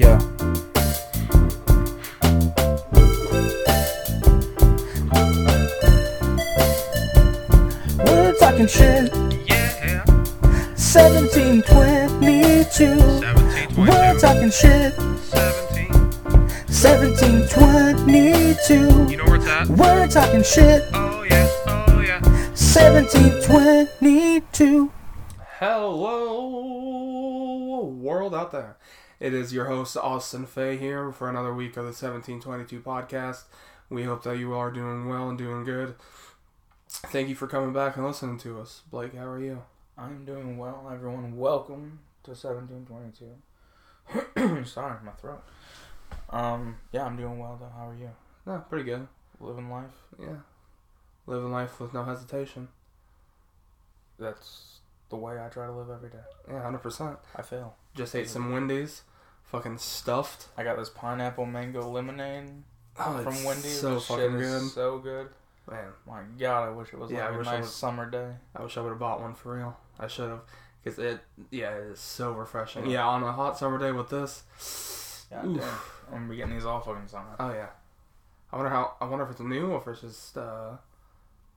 Yeah. We're talking shit. Yeah. 1722. 17, We're talking shit. 17. 1722. You know where it's at? We're talking shit. Oh, yeah. Oh, yeah. 1722. Hello, world out there. It is your host, Austin Fay, here for another week of the 1722 podcast. We hope that you are doing well and doing good. Thank you for coming back and listening to us. Blake, how are you? I'm doing well, everyone. Welcome to 1722. Sorry, my throat. Um, yeah, I'm doing well though. How are you? Yeah, pretty good. Living life? Yeah. Living life with no hesitation. That's the way I try to live every day. Yeah, 100%. I fail. Just ate some Wendy's. Fucking stuffed. I got this pineapple mango lemonade Oh, from it's Wendy's. so This fucking good. So good. Man, My God, I wish it was Yeah, like a nice summer day. I wish I would have bought one for real. I should have. Because it, yeah, it is so refreshing. Yeah. Yeah, on a hot summer day with this. Oof. I'm gonna be getting these all fucking summer. Oh yeah. I wonder how. I wonder if it's new or if it's just uh,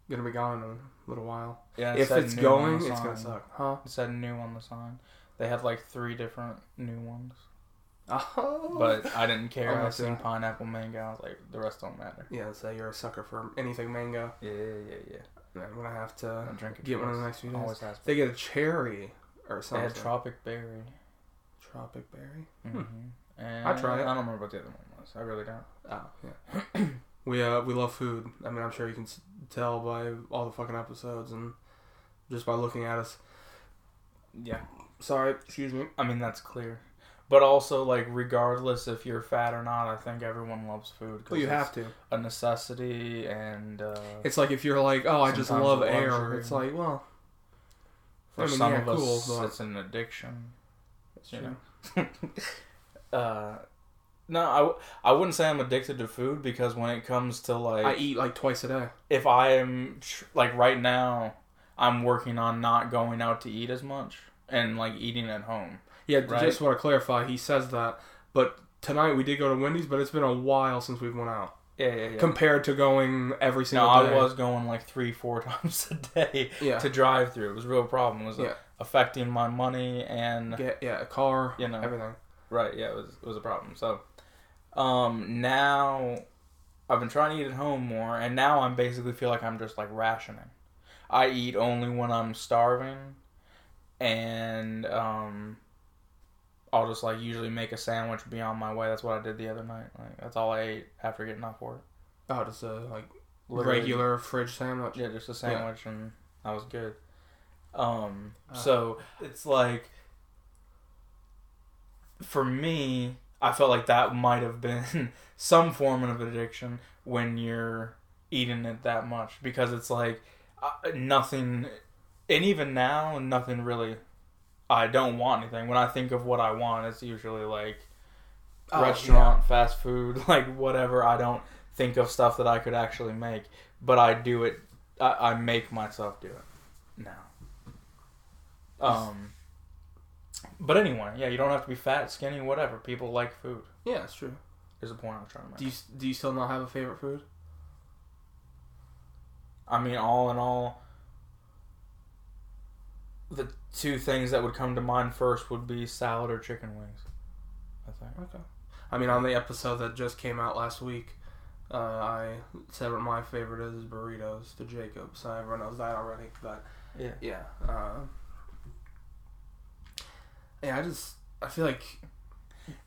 gonna be gone in a little while. Yeah, it if it's going, it's gonna suck, huh? It said new on the sign. They had like three different new ones, Oh. but I didn't care. Oh, I seen pineapple mango. I was like, the rest don't matter. yeah, say you're a sucker for anything mango. Yeah, yeah, yeah, yeah. I'm gonna have to I'll drink get one in the next few days. They get a cherry or They something. had tropic berry. Tropic berry. Mm-hmm. And I'd try it. I don't remember what the other one was. I really don't. Oh yeah. we uh we love food. I mean, I'm sure you can tell by all the fucking episodes and just by looking at us. Yeah. Sorry, excuse me. I mean that's clear. But also, like, regardless if you're fat or not, I think everyone loves food. 'cause Well, you have to. a necessity, and uh, It's like if you're like, oh, I just love air. It's like, well, for I mean, some yeah, of us, but- it's an addiction. it's You true. know. uh, no, I, w- I wouldn't say I'm addicted to food because when it comes to like, I eat like twice a day. if I am tr- like right now, I'm working on not going out to eat as much and like eating at home. Yeah, Right. just want to clarify. He says that, but tonight we did go to Wendy's, but it's been a while since we've went out Yeah, yeah, yeah. compared to going every single no, single I was going like three, four times a day Yeah. to drive through. It was a real problem. It was uh, Yeah. affecting my money and Get yeah, a car, You know. everything. Right, yeah, it was it was a problem. So um now I've been trying to eat at home more and now I'm basically feel like I'm just like rationing. I eat only when I'm starving and um I'll just like usually make a sandwich be on my way. That's what I did the other night. Like that's all I ate after getting off work. Oh, just a like Literally- regular fridge sandwich. Yeah, just a sandwich and I was good. Um Uh. so it's like for me, I felt like that might have been some form of addiction when you're eating it that much because it's like uh, nothing and even now nothing really I don't want anything. When I think of what I want, it's usually like Oh, restaurant, fast food, like whatever. I don't think of stuff that I could actually make, but I do it. I, I make myself do it now. Um. But anyway, yeah, you don't have to be fat, skinny, whatever. People like food. Yeah, that's true. Is the point I'm trying to make. Do you do you still not have a favorite food? I mean, all in all, the two things that would come to mind first would be salad or chicken wings. I think. Okay. I mean, on the episode that just came out last week, uh, I said what my favorite is burritos to Jacob. So everyone knows that already. But Yeah. yeah, uh, yeah. I just I feel like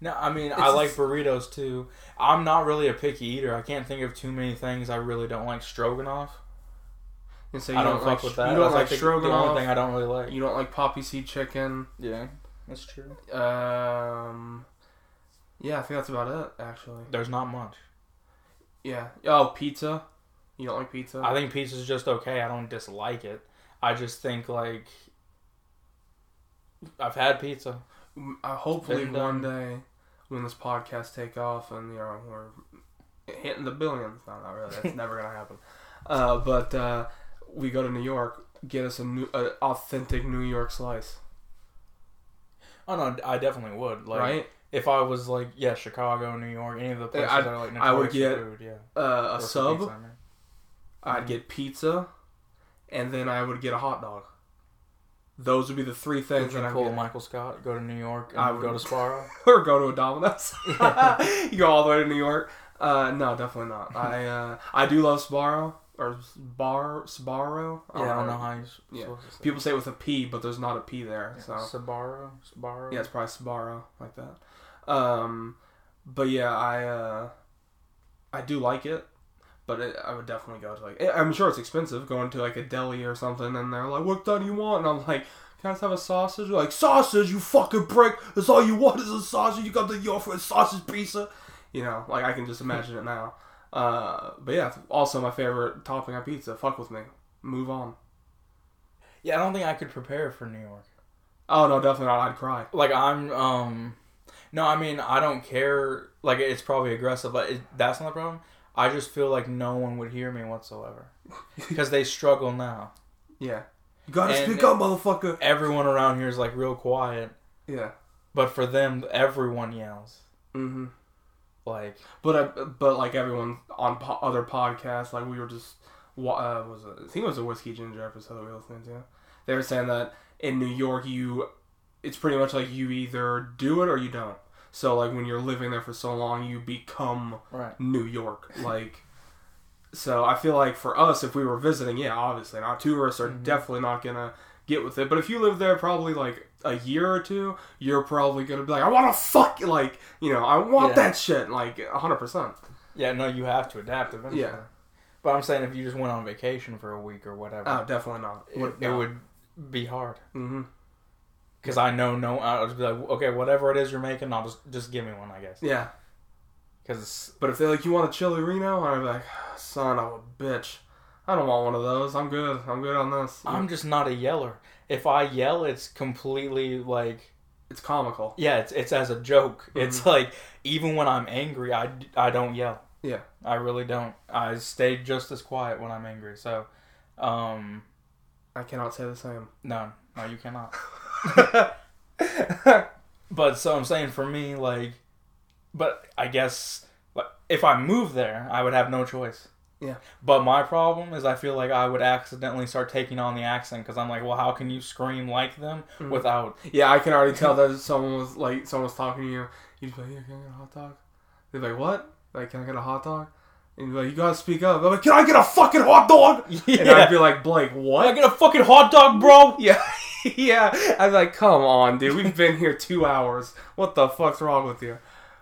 No, I mean I like burritos too. I'm not really a picky eater. I can't think of too many things I really don't like. Stroganoff. You say you I don't, like fuck with that. you don't That's like the- The only thing I don't really like. You don't like poppy seed chicken. Yeah, that's true. Um, yeah, I think that's about it. Actually, There's not much. yeah. Oh, pizza. You don't like pizza? I think pizza's just okay. I don't dislike it. I just think like I've had pizza. M- uh, hopefully one done. day when this podcast take off and you know we're hitting the billions. No, not really. That's never gonna happen. Uh, but uh, we go to New York, get us a new, a authentic New York slice, Oh no, I definitely would. Like right? If I was like, yeah, Chicago, New York, any of the places I'd- that are like I would get food, yeah. Uh, a sub. pizza, I mean. I'd get pizza, and then I would get a hot dog. Those would be the three Would things you that I'm pull. Michael Scott, go to New York, and I go to Sparrow? or go to a Domino's. you go all the way to New York. Uh, no, definitely not. I uh, I do love Sbarro or Bar Sbarro. yeah, I don't know how you Yeah. People say it with a P, but there's not a P there. it. So Sbarro? Sbarro? yeah, it's probably Sbarro like that. Um, but yeah, I uh, I do like it. But it, I would definitely go to like I'm sure it's expensive going to like a deli or something, and they're like, "What do you want?" And I'm like, "Can I just have a sausage?" They're like, "Sausage, you fucking prick! That's all you want is a sausage. You got the offer a sausage pizza." You know, like I can just imagine it now. Uh, but yeah, also my favorite topping on pizza. Fuck with me. Move on. Yeah, I don't think I could prepare for New York. Oh no, definitely not. I'd cry. Like I'm um no, I mean I don't care like it's probably aggressive, but it, that's not the problem. I just feel like no one would hear me whatsoever because they struggle now. Yeah. You gotta And- speak up, motherfucker. Everyone around here is like real quiet, Yeah. but for them everyone yells. Mm-hmm. Like But uh, but like everyone on po- other podcasts, like we were just wa- uh, was it, I think it was a whiskey ginger episode that we were listening to. They were saying that in New York, you it's pretty much like you either do it or you don't. So like when you're living there for so long, you become right. New York. Like so, I feel like for us, if we were visiting, yeah, obviously not tourists are Mhm. definitely not gonna get with it. But if you live there probably like a year or two, you're probably gonna be like, I want to fuck, like you know, I want Yeah. that shit, like hundred percent. Yeah, no, you have to adapt eventually. Yeah. But I'm saying if you just went on vacation for a week or whatever, Oh, definitely not. it, it would be hard. hmm Because I know no, I'll just be like, okay, whatever it is you're making, I'll just just give me one, I guess. Yeah, Because but if they're like, you want a chili Reno, I'd be like, son of a bitch, I don't want one of those. I'm good. I'm good on this. I'm just not a yeller. If I yell, it's completely like, It's comical. yeah, it's it's as a joke. Mm-hmm. It's like even when I'm angry, I, I don't yell. Yeah. I really don't. I stay just as quiet when I'm angry. So, um, I cannot say the same. no, no, you cannot. But so I'm saying for me, like, but I guess like if I move there, I would have no choice. Yeah. But my problem is I feel like I would accidentally start taking on the accent because I'm like, well, how can you scream like them Mhm. without? Yeah, I can already tell that someone was like someone was talking to you. You'd be like, "Yeah, can I get a hot dog?" They'd be like, "What? Like, can I get a hot dog?" And you'd be like, "You gotta speak up." I'm like, "Can I get a fucking hot dog?" And I'd be like, "Blake, what? I get a fucking hot dog, bro. Yeah, yeah. I'd be like, "Come on, dude. We've been here two hours. What the fuck's wrong with you?"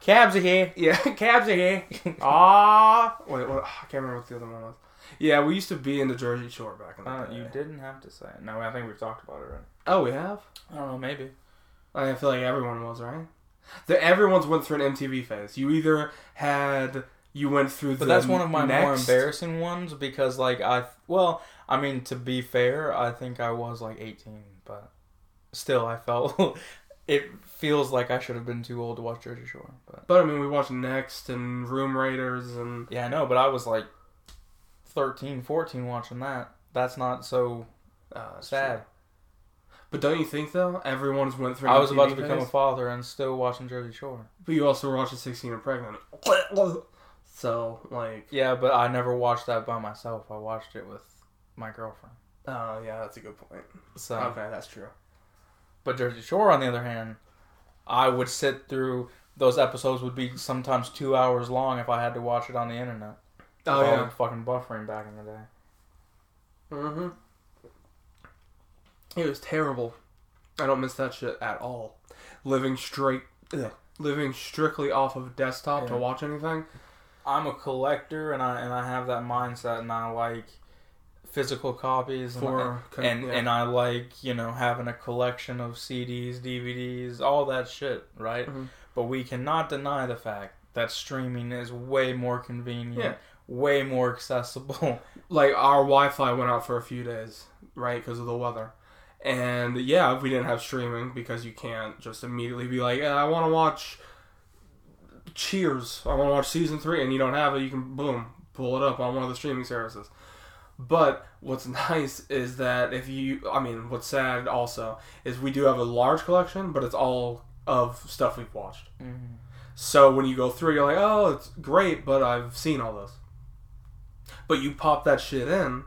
Cabs are here. Yeah, cabs are here. Ah, wait, what? I can't remember what the other one was. Yeah, we used to be in the Jersey Shore back in the Uh, day. you didn't have to say it. No, I think we've talked about it already. Oh, we have. I don't know, maybe. I feel like everyone was right. The, everyone's went through an MTV phase. You either had you went through But the that's one of my more embarrassing ones because, like, I well, I mean, to be fair, I think I was like 18, but still, I felt it feels like I should have been too old to watch Jersey Shore. But But I mean, we watched Next and Room Raiders and yeah, I know, but I was like 13, 14 watching that. That's not so uh, sad. But don't you think though, everyone's went through. I was about to MTV become a father and still watching Jersey Shore. But you also were watching Sixteen and Pregnant. So like, Yeah, but I never watched that by myself. I watched it with my girlfriend. oh yeah, that's a good point. So, Okay, that's true. but Jersey Shore, on the other hand, I would sit through those episodes. Would be sometimes two hours long if I had to watch it on the internet. Oh yeah. fucking buffering back in the day. Mm-hmm. It was terrible. I don't miss that shit at all. Living straight, ugh, living strictly off of desktop to watch anything. I'm a collector, and I and I have that mindset, and I like physical copies, and For and, yeah. and I like you know having a collection of CDs, DVDs, all that shit, right? Mhm. But we cannot deny the fact that streaming is way more convenient, Yeah. way more accessible. like our Wi-Fi went out for a few days, right, because of the weather. And yeah, if we didn't have streaming because you can't just immediately be like, "Yeah, I want to watch Cheers. I want to watch season three, and you don't have it. You can boom pull it up on one of the streaming services. But what's nice is that if you, I mean, what's sad also is we do have a large collection, but it's all of stuff we've watched. Mhm. So when you go through, you're like, oh, it's great, but I've seen all this. But you pop that shit in,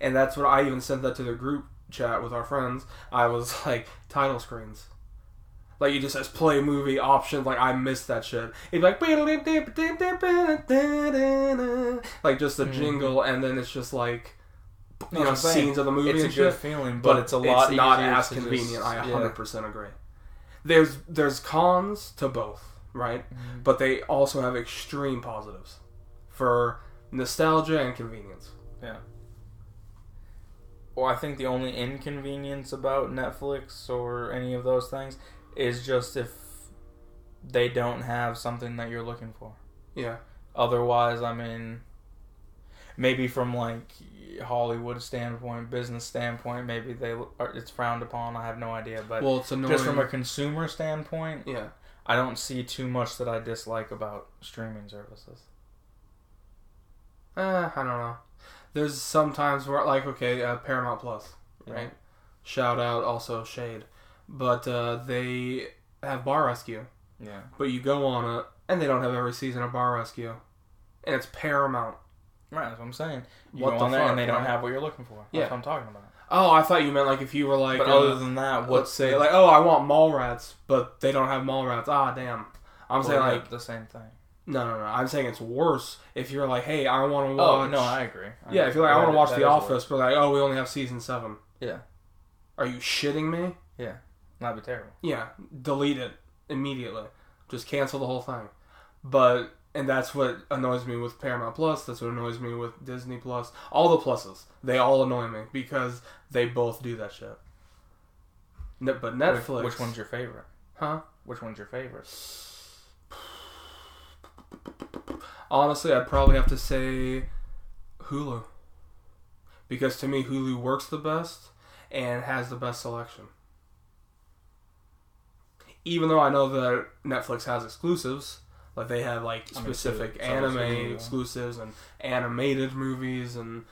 and that's what I even sent that to the group chat with our friends. I was like, title screens. Like it just says play movie options. Like I missed that shit. It's like like just a Mhm. jingle, and then it's just like you No, know I'm saying, scenes of the movie It's a and good shit feeling, but, it's a lot. not as convenient. just- I yeah. 100% agree. There's there's cons to both, right? Mhm. But they also have extreme positives for nostalgia and convenience. Yeah. Well, I think the only inconvenience about Netflix or any of those things is just if they don't have something that you're looking for. Yeah, Otherwise, I mean, maybe from like Hollywood standpoint, business standpoint, maybe they are, it's frowned upon. I have no idea, but well, it's annoying. just from a consumer standpoint, yeah, I don't see too much that I dislike about streaming services. uh, I don't know. There's sometimes where like okay, uh, Paramount Plus, right? Shout out also Shade, but uh, they have Bar Rescue. Yeah. But you go on it, and they don't have every season of Bar Rescue, and it's Paramount. Right, that's what I'm saying. You What go the on there fuck, and they don't right? have what you're looking for. That's Yeah. what I'm talking about. Oh, I thought you meant like if you were like, but uh, other than that, let's what's say like, oh, I want Mallrats, but they don't have Mallrats. Ah, damn. I'm well, saying like, the same thing. no, no, no. I'm saying it's worse if you're like, hey, I want to watch. Oh watch. no, I agree. I yeah, agree. if you're like, I want to watch The Office, worse. but like, oh, we only have season seven. Yeah. Are you shitting me? That'd be terrible. Yeah, delete it immediately. Just cancel the whole thing. But and that's what annoys me with Paramount Plus. That's what annoys me with Disney Plus. All the pluses, they all annoy me because they both do that shit. But Netflix, Which, which one's your favorite? Huh? Which one's your favorite? Honestly, I'd probably have to say Hulu. Because to me, Hulu works the best and has the best selection. Even though I know that Netflix has exclusives, like they have like I mean, specific so does anime exclusives and animated movies, and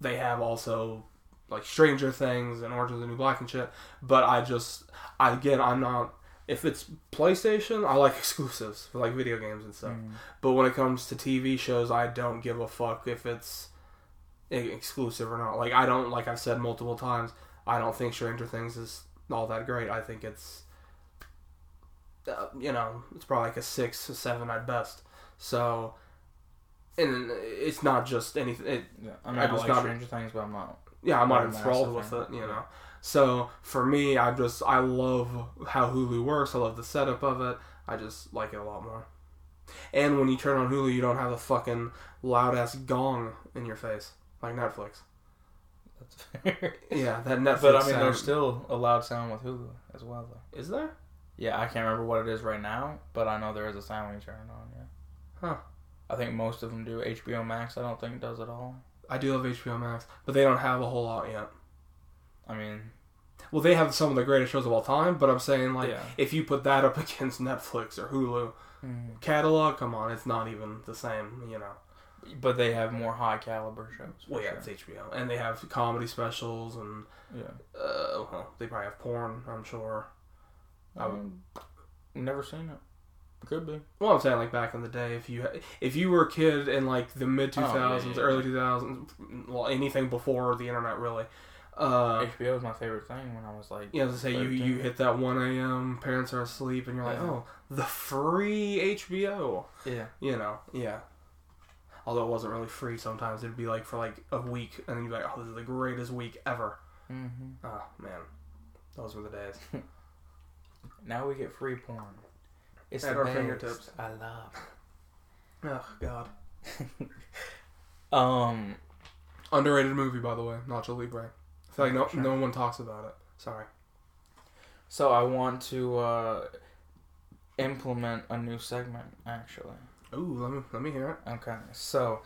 they have also like Stranger Things and Orange is the New Black and shit. But I just, I, again, I'm not. If it's PlayStation, I like exclusives for like video games and stuff. Mm. But when it comes to TV shows, I don't give a fuck if it's exclusive or not. Like I don't, like I've said multiple times, I don't think Stranger Things is all that great. I think it's, uh, you know, it's probably like a six, a seven at best. So, and it's not just anything. It, Yeah, I mean, I I, like not- Stranger Things, but I'm not. yeah, I'm not enthralled with fan. it, you know. So for me, I just I love how Hulu works. I love the setup of it. I just like it a lot more. And when you turn on Hulu, you don't have a fucking loud ass gong in your face like Netflix. That's fair. Yeah, that Netflix. but I mean, sound- there's still a loud sound with Hulu as well, though. is there? Yeah, I can't remember what it is right now, but I know there is a you turn it on. Yeah. Huh. I think most of them do. HBO Max, I don't think does it all. I do love HBO Max, but they don't have a whole lot yet. I mean, Well, they have some of the greatest shows of all time, but I'm saying like Yeah. if you put that up against Netflix or Hulu mm, catalog, come on, it's not even the same, you know. but they have more high caliber shows. Well, yeah, sure. it's HBO, and they have comedy specials and yeah. uh, well, they probably have porn. I'm sure. I would- Um, never seen it. Could be. Well, I'm saying like back in the day, if you if you were a kid in like the mid Oh, yeah, 2000s, yeah, early 2000s, well, anything before the internet really. Uh, HBO was my favorite thing when I was like. you know, to say you 13. you hit that 1 a.m. parents are asleep and you're like, Yeah. oh, the free HBO. Yeah. You know, yeah. Although it wasn't really free, sometimes it'd be like for like a week, and then you'd be like, oh, this is the greatest week ever. hmm Oh man, those were the days. Now we get free porn. It's At our best. fingertips. I love. Oh god. Um. Underrated movie, by the way, Nacho Libre. I feel like no Sure. no one talks about it. Sorry. So I want to uh, implement a new segment. Actually. Ooh, let me let me hear it. Okay. So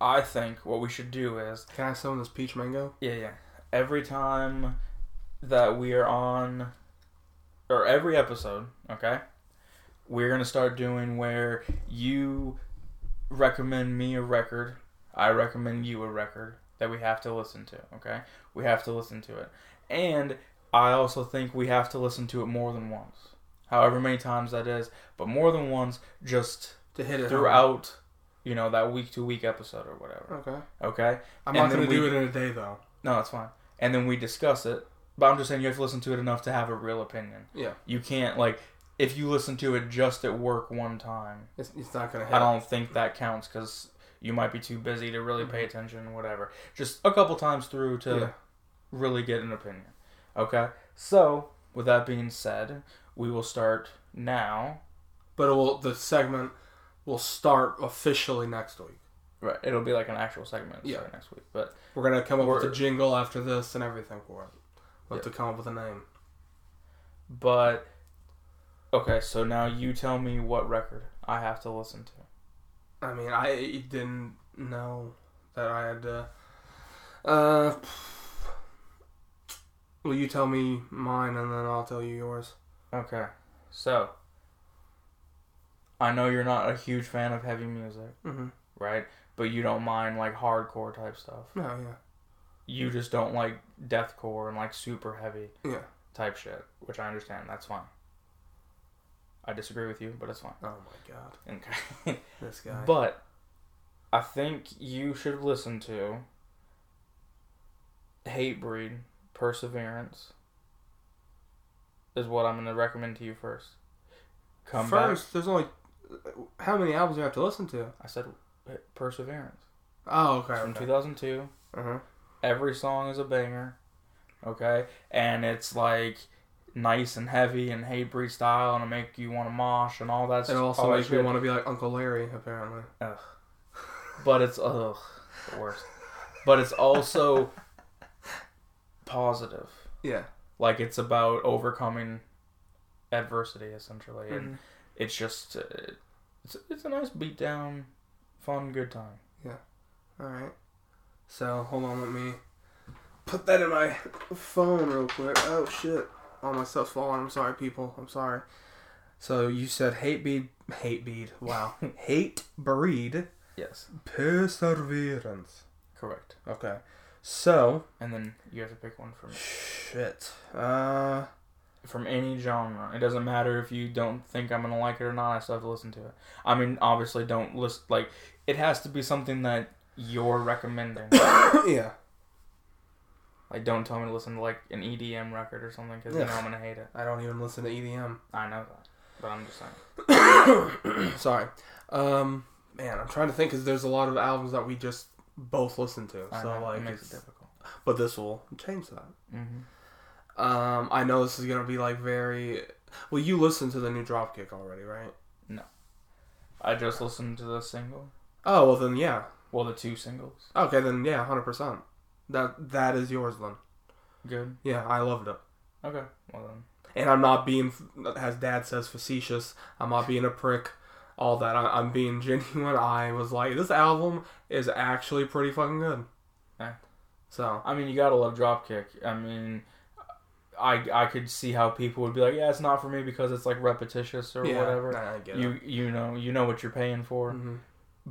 I think what we should do is Can I of this peach mango? Yeah, yeah. Every time that we are on, or every episode, okay, we're gonna start doing where you recommend me a record, I recommend you a record that we have to listen to. Okay, we have to listen to it, and I also think we have to listen to it more than once. however many times that is, but more than once, just To hit it throughout, you know, that week to week episode or whatever. Okay. Okay? I'm And not going to do it in a day though. No, that's fine. And then we discuss it. But I'm just saying you have to listen to it enough to have a real opinion. Yeah. You can't, like, if you listen to it just at work one time, It's, it's not to hit. I don't think that counts because you might be too busy to really pay mm-hmm. attention, whatever. Just a couple times through to Yeah. really get an opinion. Okay? So, with that being said, we will start now. But it will, the segment will start officially next week. Right. It'll be like an actual segment Yeah. next week. But We're going to come up with a jingle after this and everything for it. We'll have to come up with a name. but okay, so now you tell me what record I have to listen to. I mean, I didn't know that I had to. Uh, well, you tell me mine, and then I'll tell you yours. Okay. So I know you're not a huge fan of heavy music, Mm-hmm. right? But you don't mind like hardcore type stuff. No, yeah, You just don't like deathcore and like super heavy yeah. type shit, which I understand. That's fine. I disagree with you, but it's fine. Oh my god, Okay. this guy. but I think you should listen to Hatebreed Perseverance is what I'm going to recommend to you first. Come First, there's only how many albums do you have to listen to? I said Perseverance Oh, okay. from okay. 2002. Uh-huh. Every song is a banger. Okay? And it's like nice and heavy and Hatebreed style and it make you want to mosh and all that stuff. It also makes me want to be like Uncle Larry, apparently. Ugh. But it's ugh the worst. But it's also positive. Yeah. Like it's about overcoming adversity essentially, and Mhm. it's just uh, it's it's a nice beat down, fun, good time. Yeah. All right. So hold on, let me put that in my phone real quick. Oh shit! All my stuff's falling. I'm sorry, people. I'm sorry. So you said hate bead, hate bead. Wow, hate breed, Yes, perseverance. correct. Okay. So And then you have to pick one from shit. Uh, from any genre. It doesn't matter if you don't think I'm gonna like it or not. I still have to listen to it. I mean, obviously, don't list like it has to be something that you're recommending. yeah. like, don't tell me to listen to like an EDM record or something because you know I'm gonna hate it. I don't even listen to EDM. I know that, but I'm just saying. Sorry. Um, man, I'm trying to think because there's a lot of albums that we just both listen to. I So know, like, it makes it it's- difficult. but this will change that. hmm Um, I know this is gonna be like very. Well, you listened to the new Dropkick already, right? No, I just listened to the single. Oh well, then yeah. Well, the two singles. Okay, then yeah, hundred percent. That that is yours then. Good. Yeah, I loved it, Okay. Well then. and I'm not being, as Dad says, facetious. I'm not being a prick. All that I, I'm being genuine. I was like, this album is actually pretty fucking good. Yeah. So I mean, you gotta love Dropkick. I mean, I I could see how people would be like, yeah, it's not for me because it's like repetitious or yeah, whatever. I get You it. you know you know what you're paying for, hmm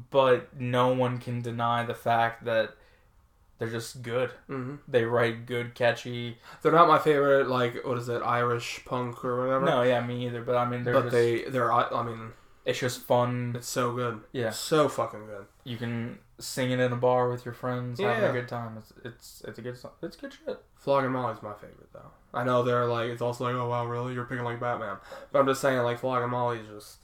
but no one can deny the fact that they're just good. hmm They write good, catchy. They're not my favorite. Like what is it, Irish punk or whatever? No, yeah, me either. But I mean, they're but just, they they're. I I mean, it's just fun. it's so good. Yeah, So fucking good. you can sing it in a bar with your friends, having a good time. It's it's it's a good song. It's good shit. Flogging Molly's my favorite though. I know they're like it's also like oh wow really you're picking like Batman, but I'm just saying like Flogging Molly's just.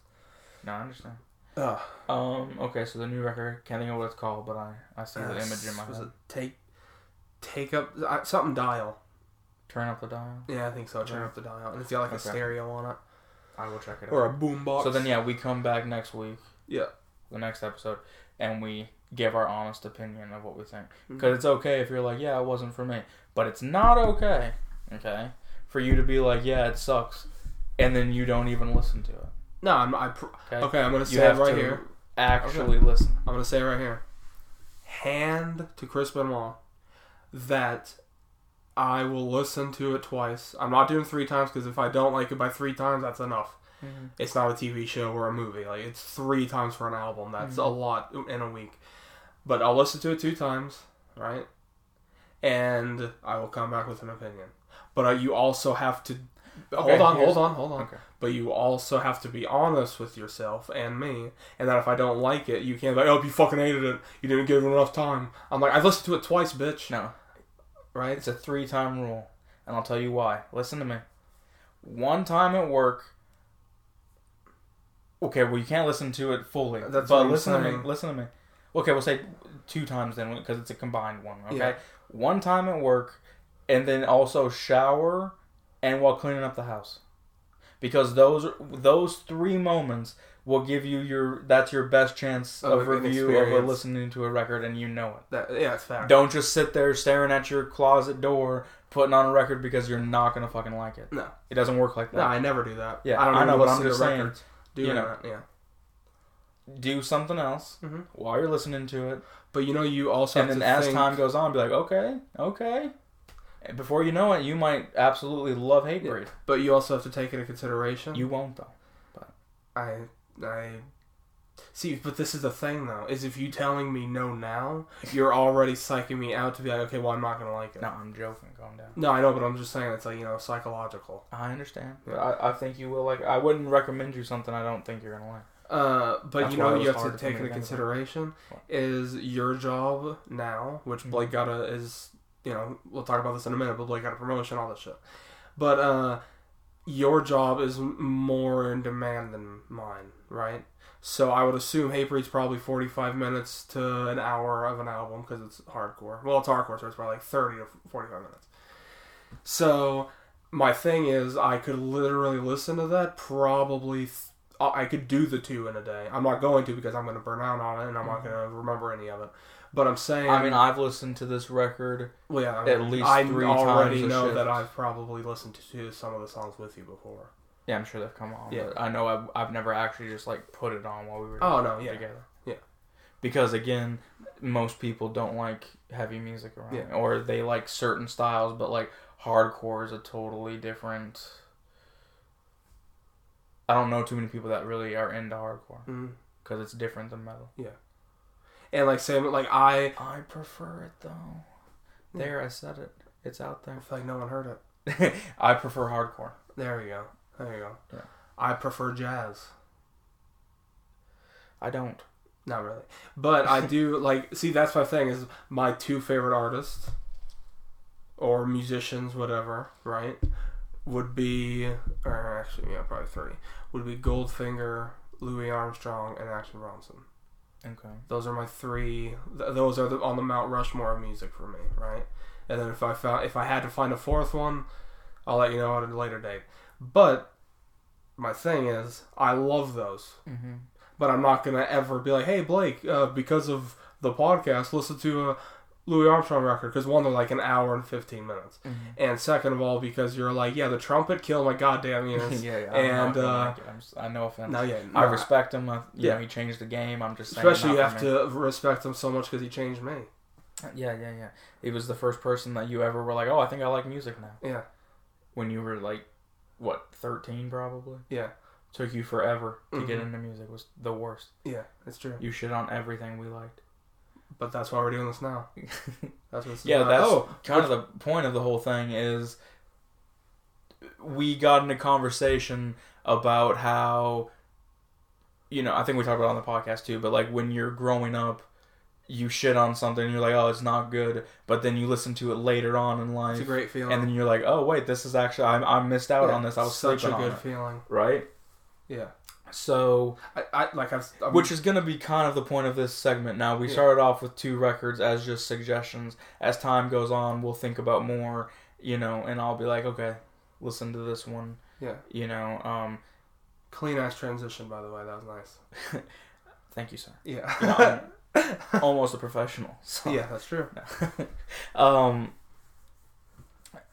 No, I understand. Ugh. Um. Okay, so the new record. Can't think of what it's called, but I I see the image in my Was head. it take take up uh, something dial? Turn up the dial. Yeah, I think so. Turn Okay. up the dial, and it's got like a stereo on it I will check it or out. a boombox. So then, yeah, we come back next week. Yeah. The next episode, and we give our honest opinion of what we think. Mm-hmm. Because it's okay if you're like, yeah, it wasn't for me, but it's not okay. Okay, for you to be like, yeah, it sucks, and then you don't even listen to it. No, I'm I. Pr- Okay. okay, I'm gonna You say it right here. actually listen. I'm gonna say it right here. Hand to Chris Benoit that I will listen to it twice. I'm not doing three times because if I don't like it by three times, that's enough. It's not a TV show or a movie. Like it's three times for an album. That's a lot in a week. But I'll listen to it two times, right? And I will come back with an opinion. But uh, you also have to hold Okay, on, hold on, hold on. Okay. But you also have to be honest with yourself and me, and that if I don't like it, you can't be like, oh, you fucking hated it. You didn't give it enough time. I'm like, I listened to it twice, bitch. No, Right? it's a three time rule, and I'll tell you why. Listen to me. One time at work. Okay, well you can't listen to it fully. That's but listen to me. Listen to me. Okay, we'll say two times then because it's a combined one. Okay, Yeah. one time at work, and then also shower and while cleaning up the house, because those those three moments will give you your that's your best chance Of of review of listening to a record and you know it. That, yeah, it's fact. Don't just sit there staring at your closet door, putting on a record because you're not gonna fucking like it. No. It doesn't work like that. No, I never do that. Yeah, I don't I know, but I'm just saying, records doing you know. that. Yeah. Do something else Mhm. while you're listening to it, But you know, you also and have then to as think, time goes on, be like, okay, okay. Before you know it, you might absolutely love Hate. Breed. But you also have to take into consideration. You won't though. But I, I. See, but this is the thing though: is if you telling me no now, you're already psyching me out to be like, okay, well, I'm not gonna like it. No, I'm joking. Calm down. No, I know, but I'm just saying it's like you know psychological. I understand. Yeah. But I, I think you will like. I wouldn't recommend you something I don't think you're gonna like. Uh, but That's you know what you have to take into consideration is your job now, which Mhm. Blake got a is you know we'll talk about this in a minute, but Blake got a promotion, all this shit. But uh, your job is more in demand than mine, right? So I would assume Hatebreed's probably forty five minutes to an hour of an album because it's hardcore. Well, it's hardcore, so it's probably like thirty to forty five minutes. So my thing is, I could literally listen to that probably. Th- I I could do the two in a day. I'm not going to because I'm going to burn out on it and I'm not going to remember any of it. But I'm saying, I mean, I've listened to this record. well, yeah, at least I three already times know that I've probably listened to some of the songs with you before. Yeah, I'm sure they've come on. Yeah. But I know I've, I've never actually just like put it on while we were Oh no, yeah, together. Yeah. Because again, most people don't like heavy music around, Yeah. or they like certain styles, but like hardcore is a totally different. I don't know too many people that really are into hardcore mm-hmm. because it's different than metal. And like same like I, I prefer it though. Hmm. There, I said it. It's out I there. feel like no one heard it. I prefer hardcore. There you go. There you go. Yeah. I prefer jazz. I don't. Not really, but I do like. See, that's my thing. Is my two favorite artists or musicians, whatever, right? Would be, or actually, yeah, probably three. Would be Goldfinger, Louis Armstrong, and Action Bronson. Okay. Those are my three. Th- those are the, on the Mount Rushmore of music for me, right? And then if I found, if I had to find a fourth one, I'll let you know at a later date. But my thing is, I love those Mm-hmm. but I'm not gonna ever be like, "Hey Blake, uh, because of the podcast, listen to a Louis Armstrong record." Because one, they're like an hour and fifteen minutes, Mm-hmm. and second of all, because you're like, "Yeah, the trumpet killed my goddamn ears." yeah, yeah. and, I'm not gonna uh, like. I'm I no offense. no, yeah, I respect him. I, you Yeah. know, he changed the game. I'm just saying. Especially you have to respect him so much because he changed me. Yeah, yeah, yeah. He was the first person that you ever were like, oh, I think I like music now. Yeah, When you were like, what, 13 probably? yeah, Took you forever to get Mhm. into music. Was the worst. yeah. It's true. You shit on everything we liked. But that's why we're doing this now. That's what this is yeah, that's oh, kind of the point of the whole thing is we got into conversation about how you know, I think we talked about it on the podcast too, but like when you're growing up you shit on something and you're like, "Oh, it's not good," but then you listen to it later on in life it's a great feeling. and then you're like, "Oh, wait, this is actually I, I missed out Yeah, on this. I was such a good on it." feeling. Right? Yeah, So, I, I like I've, I'm, which is going to be kind of the point of this segment. Now, we Yeah. started off with two records as just suggestions. As time goes on, we'll think about more, you know, and I'll be like, okay, listen to this one, yeah you know. Um, clean ass transition by the way. That was nice. thank you, sir. Yeah. I'm almost a professional. So. yeah, that's true. um,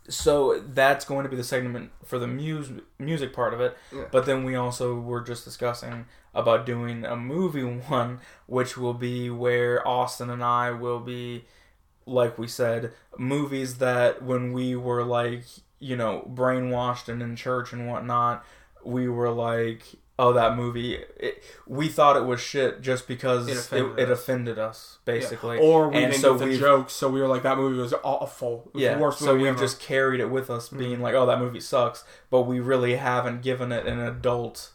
so that's going to be the segment for the mus- music part of it. Yeah. But then we also were just discussing about doing a movie one, which will be where Austin and I will be, like we said, movies that when we were like, you know, brainwashed and in church and whatnot, we were like, oh that movie it, we thought it was shit just because It it offended it, us. offended us basically Or we And didn't so get the jokes, so we were like, that movie was awful. It was yeah so we've ever. just carried it with us being Mm-hmm. like oh that movie sucks but we really haven't given it an adult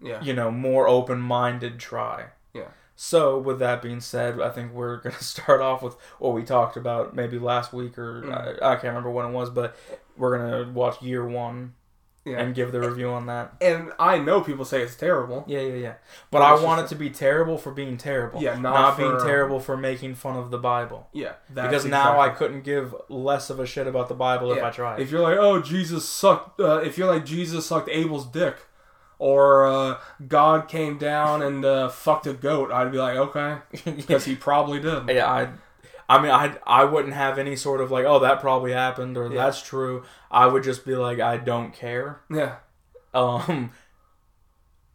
yeah. you know more open-minded try Yeah. so with that being said i think we're gonna start off with what we talked about maybe last week or Mm. I, I can't remember when it was but we're gonna watch year one Yeah. and give the review on that And I know people say it's terrible. yeah yeah yeah but But i want it to be terrible for being terrible Yeah, not not, being terrible for making fun of the bible Yeah. Because now i couldn't give less of a shit about the bible if i tried If you're like, oh, Jesus sucked. Uh, if you're like, Jesus sucked Abel's dick, or uh, God came down and uh, fucked a goat, I'd be like, okay, because he probably did. Yeah, I, I mean, I, I wouldn't have any sort of like, oh, that probably happened or Yeah. that's true. I would just be like, I don't care. Yeah. Um,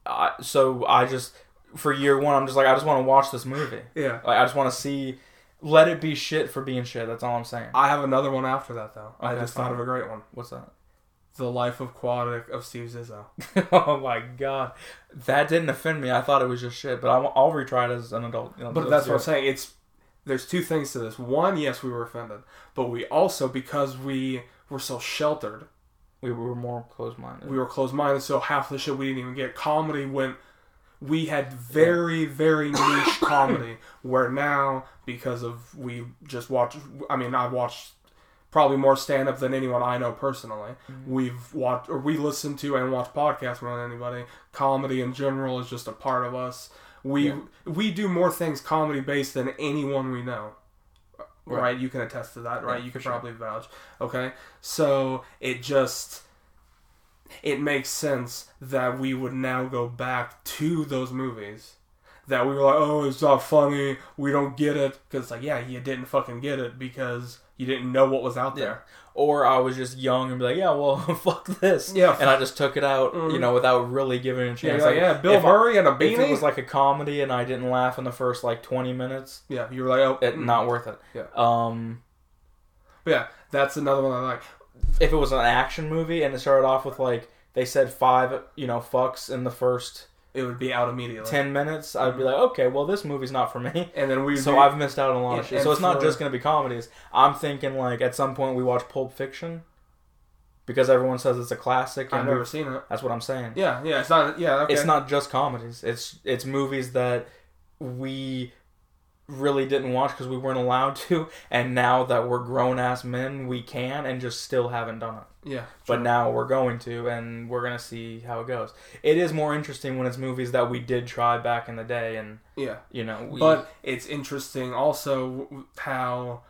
I, so I just for year one, I'm just like, I just want to watch this movie. Yeah. Like, I just want to see, let it be shit for being shit. That's all I'm saying. I have another one after that though. I just fine. thought of a great one. What's that? The Life of Aquatic of Steve Zissou. oh my god, that didn't offend me. I thought it was just shit, but I, will retry it as an adult. You know, But that's what I'm saying. It's there's two things to this. One, yes, we were offended, but we also because we were so sheltered, We were more closed minded. we were closed minded. So half the shit we didn't even get. Comedy went. We had very very niche comedy. Where now because of we just watched. I mean, I watched probably more stand up than anyone I know personally. Mm-hmm. We've watched or we listen to and watch podcasts more than anybody. Comedy in general is just a part of us. We Yeah. we do more things comedy based than anyone we know. Right. Right. you can attest to that, right? Yeah, you for can sure. probably vouch. Okay, so it just it makes sense that we would now go back to those movies that we were like, oh, it's not funny, we don't get it, because like, yeah, you didn't fucking get it because you didn't know what was out Yeah. there. Or I was just young and be like, yeah, well, fuck this. Yeah. And I just took it out, Mhm. you know, without really giving it a chance. you're like, yeah, Bill if I- Murray and a If beanie. it was like a comedy and I didn't laugh in the first like 20 minutes, yeah, you were like, oh, it mm. not worth it. Yeah. Um, But yeah, that's another one I like. if it was an action movie and it started off with like they said five, you know, fucks in the first It would be out immediately. 10 minutes, I'd be like, okay, well, this movie's not for me. and then we So I've missed out on a lot of shit. So it's not just going to be comedies. I'm thinking like at some point we watch Pulp Fiction because everyone says it's a classic. I've never seen it. that's what I'm saying. Yeah, yeah, it's not. Yeah, okay. It's not just comedies. It's it's movies that we really didn't watch because we weren't allowed to, and now that we're grown ass men, we can and just still haven't done it. Yeah, But true. now we're going to, and we're gonna see how it goes. It is more interesting when it's movies that we did try back in the day, and yeah. you know, we, But it's interesting also how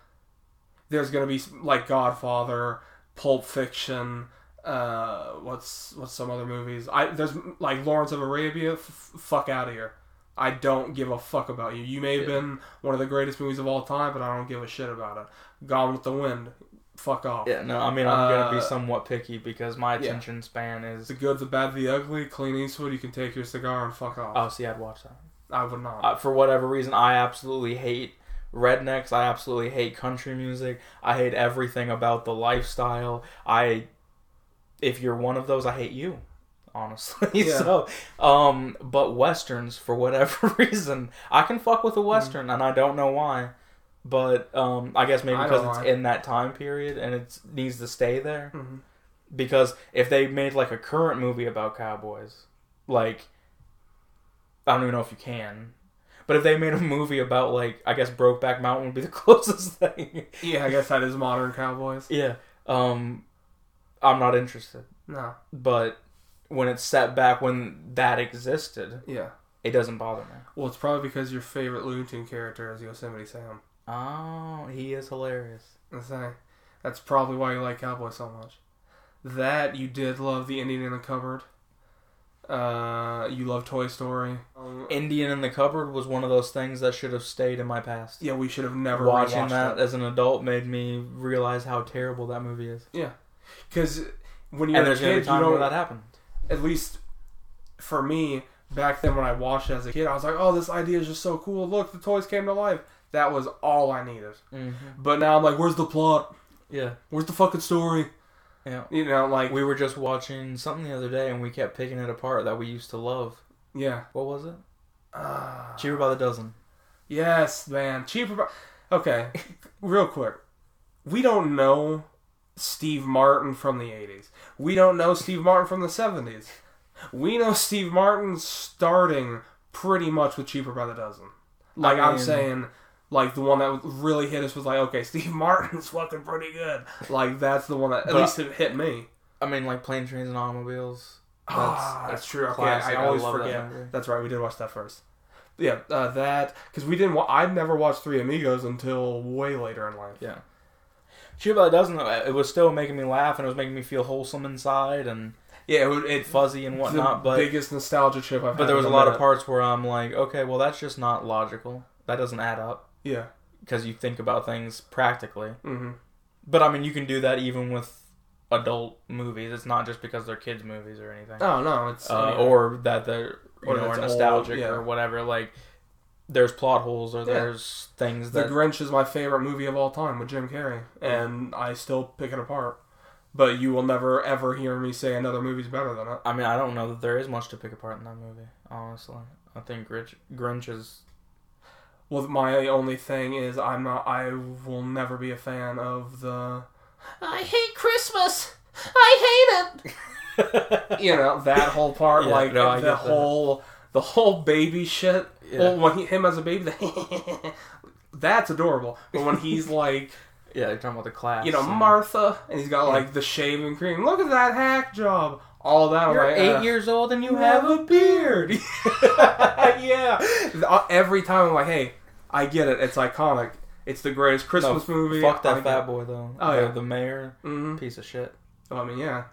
there's to be like Godfather, Pulp Fiction. Uh, what's what's some other movies? I there's like Lawrence of Arabia. F- fuck out of here. I don't give a fuck about you. You may have Yeah. been one of the greatest movies of all time, but I don't give a shit about it. Gone with the Wind. Fuck off. yeah, no, I mean, I'm gonna be Uh, somewhat picky because my attention span is. The good, the bad, the ugly. Clint Eastwood. You can take your cigar and fuck off. Oh, see, I'd watch that. I would not. uh, for whatever reason, I absolutely hate rednecks. I absolutely hate country music. I hate everything about the lifestyle. I, if you're one of those, I hate you. Honestly, Yeah. so, um, but westerns for whatever reason, I can fuck with a western, and I don't know why, but um, I guess maybe I because it's in that time period and it needs to stay there. Mhm. Because if they made like a current movie about cowboys, like I don't even know if you can, but if they made a movie about like I guess Brokeback Mountain would be the closest thing. Yeah, I guess that is modern cowboys. yeah, um, I'm not interested. No. But when it's set back when that existed, Yeah. it doesn't bother me. Well, it's probably because your favorite Looney Tune character is Yosemite Sam. Oh, he is hilarious. That's. That's probably why you like Cowboy so much. That you did love the Indian in the cupboard. Uh, you love Toy Story. Um, Indian in the Cupboard was one of those things that should have stayed in my past. yeah, we should have never Watching that it. as an adult made me realize how terrible that movie is. Yeah, because when you're And a kid, you don't. that happened. At least for me, back then when I watched it as a kid, I was like, "Oh, this idea is just so cool! Look, the toys came to life." That was all I needed. Mm-hmm. But now I'm like, "Where's the plot? Yeah. Where's the fucking story?" Yeah. You know, like We were just watching something the other day, and we kept picking it apart that we used to love. yeah. What was it? Uh, Cheaper by the dozen. yes, man. Cheaper. by. Okay, real quick. We don't know Steve Martin from the '80s. We don't know Steve Martin from the '70s. We know Steve Martin starting pretty much with Cheaper by the Dozen. Like I I'm mean- saying, like the one that really hit us was like, okay, Steve Martin's fucking pretty good. Like that's the one that at least it hit me. I mean, like plane, trains, and automobiles. ah, that's true. Okay, classic. I always that forget. movie. That's right. We did watch that first. Yeah, uh, that because we didn't. Wa- I'd never watched Three Amigos until way later in life. Yeah. Cheaper by the dozen. It was still making me laugh, and it was making me feel wholesome inside and Yeah, it, was- it fuzzy and whatnot. the But biggest nostalgia trip I've had. but there was a lot of parts where I'm like, okay, well that's just not logical. That doesn't add up Yeah. because you think about things practically. hmm But I mean, you can do that even with adult movies. It's not just because they're kids' movies or anything. Oh no, it's uh, or that they're you Or know are that's old, nostalgic yeah. or whatever. Like there's plot holes or there's things The Grinch is my favorite movie of all time with Jim Carrey, and I still pick it apart. But you will never ever hear me say another movie's better than it. I mean I don't know that there is much to pick apart in that movie. Honestly, I think Grinch Grinch is Well, my only thing is I'm not. I will never be a fan of the. I hate Christmas. I hate it. You know that whole part, Yeah, like no, the that. whole the whole baby shit. Yeah. Well, when he, him as a baby, the that's adorable. But when he's like, yeah. You're talking about the class. you know, and- Martha, and he's got like the shaving cream. Look at that hack job. All that. You're like, eight uh, years old and you have a beard. yeah. Uh, Every time I'm like, hey, I get it. It's iconic. It's the greatest Christmas No, movie. Fuck I that fat boy though. Oh, The- yeah. the mayor, hmm piece of shit. I mean, yeah.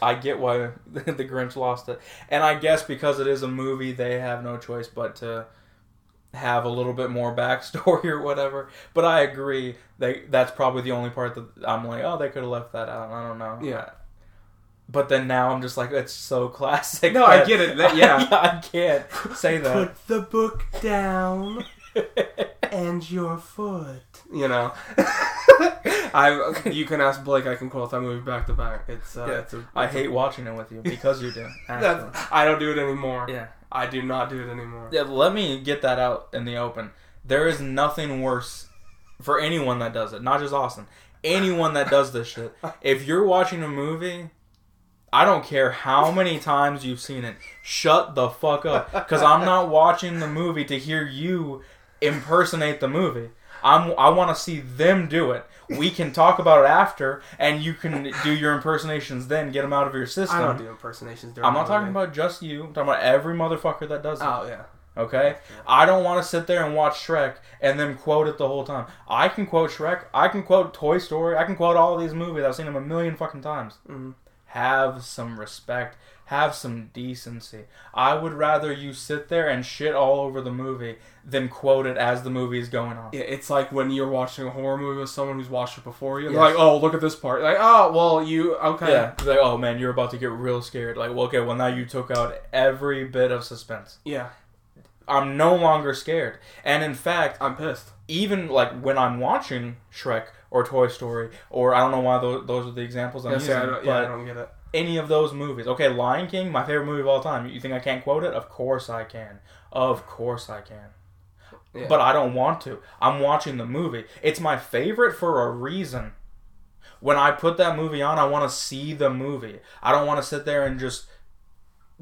I get why the Grinch lost it, and I guess because it is a movie, they have no choice but to have a little bit more backstory or whatever. But I agree, they that's probably the only part that I'm like, oh, they could have left that out. I don't know. Yeah. But then now I'm just like, it's so classic. No, I get it. That- yeah. I can't say that. Put the book down and your foot. You know, I. You can ask Blake. I can quote that movie back to back. It's. Uh, Yeah, it's a, I it's a- hate watching it with you because you do. I don't do it anymore. yeah. I do not do it anymore. Yeah, let me get that out in the open. There is nothing worse for anyone that does it, not just Austin. Anyone that does this shit. If you're watching a movie, I don't care how many times you've seen it, shut the fuck up. Because I'm not watching the movie to hear you impersonate the movie. I'm, I want to see them do it. We can talk about it after, and you can do your impersonations then, get them out of your system. I don't do impersonations. During I'm not talking about just you. I'm talking about every motherfucker that does it. Oh yeah. Okay? I don't want to sit there and watch Shrek and then quote it the whole time. I can quote Shrek. I can quote Toy Story. I can quote all these movies. I've seen them a million fucking times. Mhm. Have some respect. Have some decency. I would rather you sit there and shit all over the movie than quote it as the movie is going on. Yeah, it's like when you're watching a horror movie with someone who's watched it before you. They're Yes. like, "Oh, look at this part." Like, "Oh, well, you okay?" Yeah, it's like, oh man, you're about to get real scared. Like, well, okay, well now you took out every bit of suspense. Yeah, I'm no longer scared. And in fact, I'm pissed. even like when I'm watching Shrek or Toy Story, or I don't know why those, those are the examples I'm Yeah, using, I don't, yeah, I don't get it. Any of those movies. Okay, Lion King, my favorite movie of all time. You think I can't quote it? Of course I can. Of course I can. Yeah. But I don't want to. I'm watching the movie. It's my favorite for a reason. When I put that movie on, I want to see the movie. I don't want to sit there and just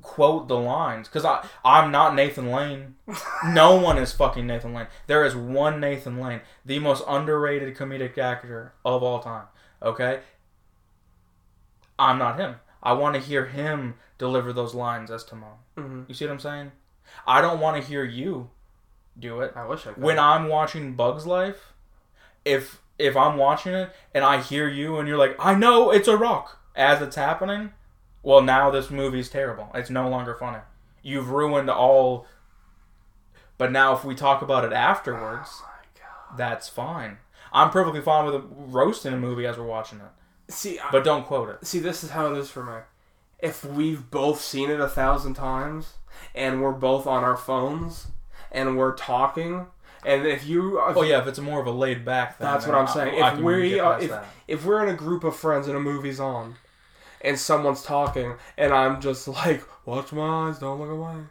quote the lines because I I'm not Nathan Lane. no one is fucking Nathan Lane. There is one Nathan Lane, the most underrated comedic actor of all time. Okay, I'm not him. I want to hear him deliver those lines as Timon. hmm You see what I'm saying? I don't want to hear you do it I wish I could. when I'm watching Bugs Life, if if I'm watching it and I hear you and you're like, I know it's a rock as it's happening, well now this movie's terrible. It's no longer funny. You've ruined all. But now if we talk about it afterwards, Oh my God. that's fine. I'm perfectly fine with roasting a movie as we're watching it, See, I, but don't quote it. see, this is how it is for me. If we've both seen it a thousand times and we're both on our phones and we're talking, and if you, if Oh yeah, if it's more of a laid back thing, That's what I'm I- saying. I If can we are, if that. if we're in a group of friends and a movie's on, and someone's talking, and I'm just like, watch my eyes, don't look away.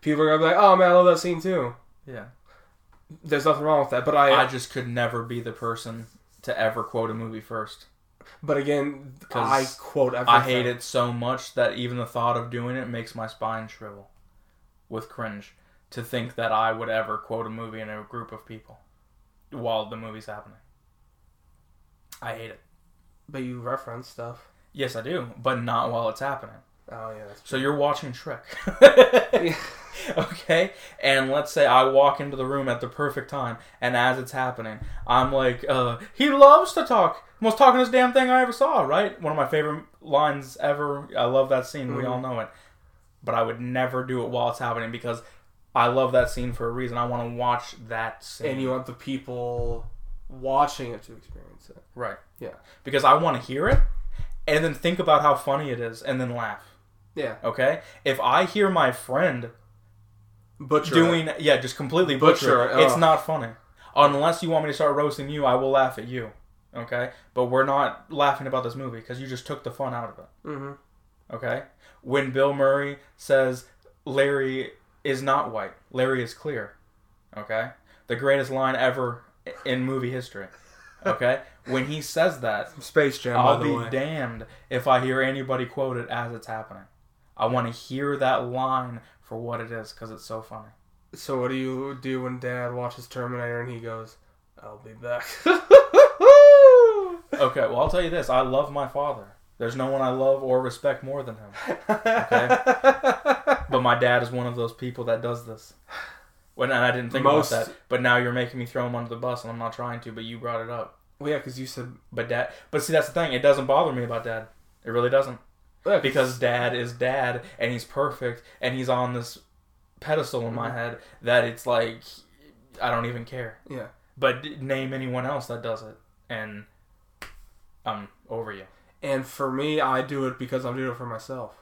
People are gonna be like, oh man, I love that scene too. Yeah. There's nothing wrong with that, but I, I just could never be the person to ever quote a movie first. but again, I quote everything. I hate it so much that even the thought of doing it makes my spine shrivel with cringe to think that I would ever quote a movie in a group of people while the movie's happening. I hate it. But you reference stuff. Yes, I do, but not while it's happening. Oh yeah, that's So you're watching Shrek. Okay? And let's say I walk into the room at the perfect time, and as it's happening, I'm like, uh, he loves to talk. Most talkingest damn thing I ever saw, right? One of my favorite lines ever. I love that scene. We Mhm. all know it. But I would never do it while it's happening because I love that scene for a reason. I want to watch that scene. and you want the people watching it to experience it. right. Yeah. Because I want to hear it and then think about how funny it is and then laugh. Yeah, Okay? If I hear my friend butcher doing it. yeah, just completely butcher. Butcher it. it, It's not funny. Unless you want me to start roasting you, I will laugh at you. Okay, but we're not laughing about this movie because you just took the fun out of it. Mhm. Okay, when Bill Murray says Larry is not white, Larry is clear. Okay, the greatest line ever in movie history. Okay, when he says that, Space Jam. I'll be way. damned if I hear anybody quote it as it's happening. I want to hear that line for what it is because it's so funny. So what do you do when Dad watches Terminator and he goes, "I'll be back"? Okay, well, I'll tell you this. I love my father. There's no one I love or respect more than him. Okay, but my dad is one of those people that does this. When and I didn't think Most- about that. But now you're making me throw him under the bus, and I'm not trying to. But you brought it up. well, yeah, because you said But dad. But see, that's the thing. It doesn't bother me about dad. It really doesn't. Because dad is dad, and he's perfect, and he's on this pedestal in my head that it's like I don't even care. yeah, But name anyone else that does it, and I'm over you. and for me, I do it because I'm doing it for myself.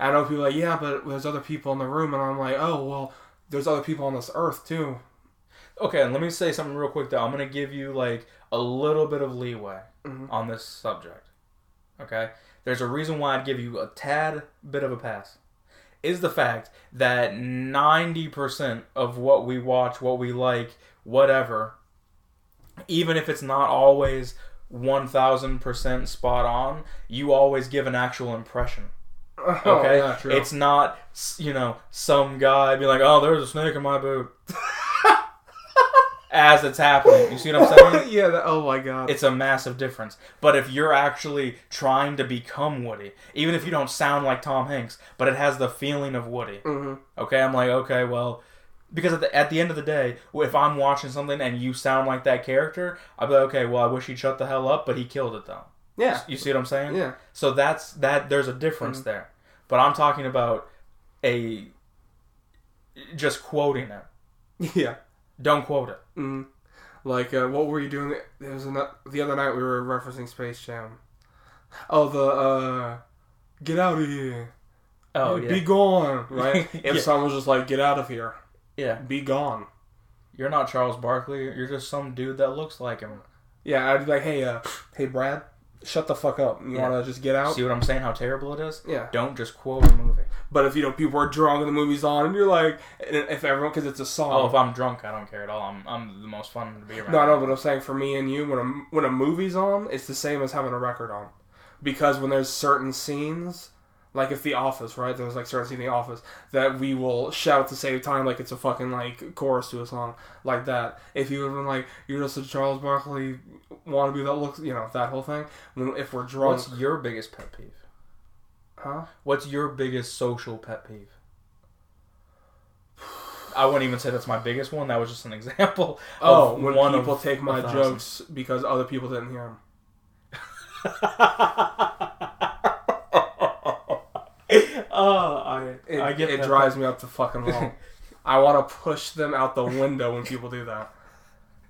I know people like, yeah, but there's other people in the room, and I'm like, oh well, there's other people on this earth too. Okay, and let me say something real quick though. I'm gonna give you like a little bit of leeway Mhm. on this subject. Okay? There's a reason why I'd give you a tad bit of a pass. Is the fact that 90% of what we watch, what we like, whatever, even if it's not always 1000% spot on, you always give an actual impression. Oh, Okay? yeah, true. It's not, you know, some guy be like, oh, there's a snake in my boot. As it's happening. You see what I'm saying? yeah. That, oh my god. It's a massive difference. But if you're actually trying to become Woody, even if you don't sound like Tom Hanks, but it has the feeling of Woody, hmm okay, I'm like, okay, well, because at the, at the end of the day, if I'm watching something and you sound like that character, I'll be like, okay, well, I wish he'd shut the hell up, but he killed it though. Yeah. You see what I'm saying? Yeah. So that's that. There's a difference Mm-hmm. there. But I'm talking about a just quoting it. Yeah. Don't quote it. Mm. Like, uh, what were you doing? There was another, the other night we were referencing Space Jam. Oh, the uh, get out of here, Oh be yeah, gone, right? If Yeah. someone was just like, get out of here, yeah. be gone. You're not Charles Barkley. You're just some dude that looks like him. Yeah, I'd be like, hey, uh, hey, Brad, shut the fuck up. You Yeah. want to just get out? See what I'm saying? How terrible it is. Yeah. Don't just quote a movie. But if you know people are drunk and the movie's on, and you're like, if everyone, because it's a song. Oh, if I'm drunk, I don't care at all. I'm I'm the most fun to be around. No, I know, but I'm saying for me and you, when a when a movie's on, it's the same as having a record on, because when there's certain scenes, like if The Office, right? There's like certain scenes in The Office that we will shout at the same time, like it's a fucking like chorus to a song, like that. If you have been like, you're just a Charles Barkley wannabe that looks, you know, that whole thing. When if we're drunk, What's your biggest pet peeve? huh? What's your biggest social pet peeve? I wouldn't even say that's my biggest one. That was just an example. Oh, when one people take my jokes because other people didn't hear them. oh, I It, I get it that. drives me up the fucking wall. I want to push them out the window when people do that.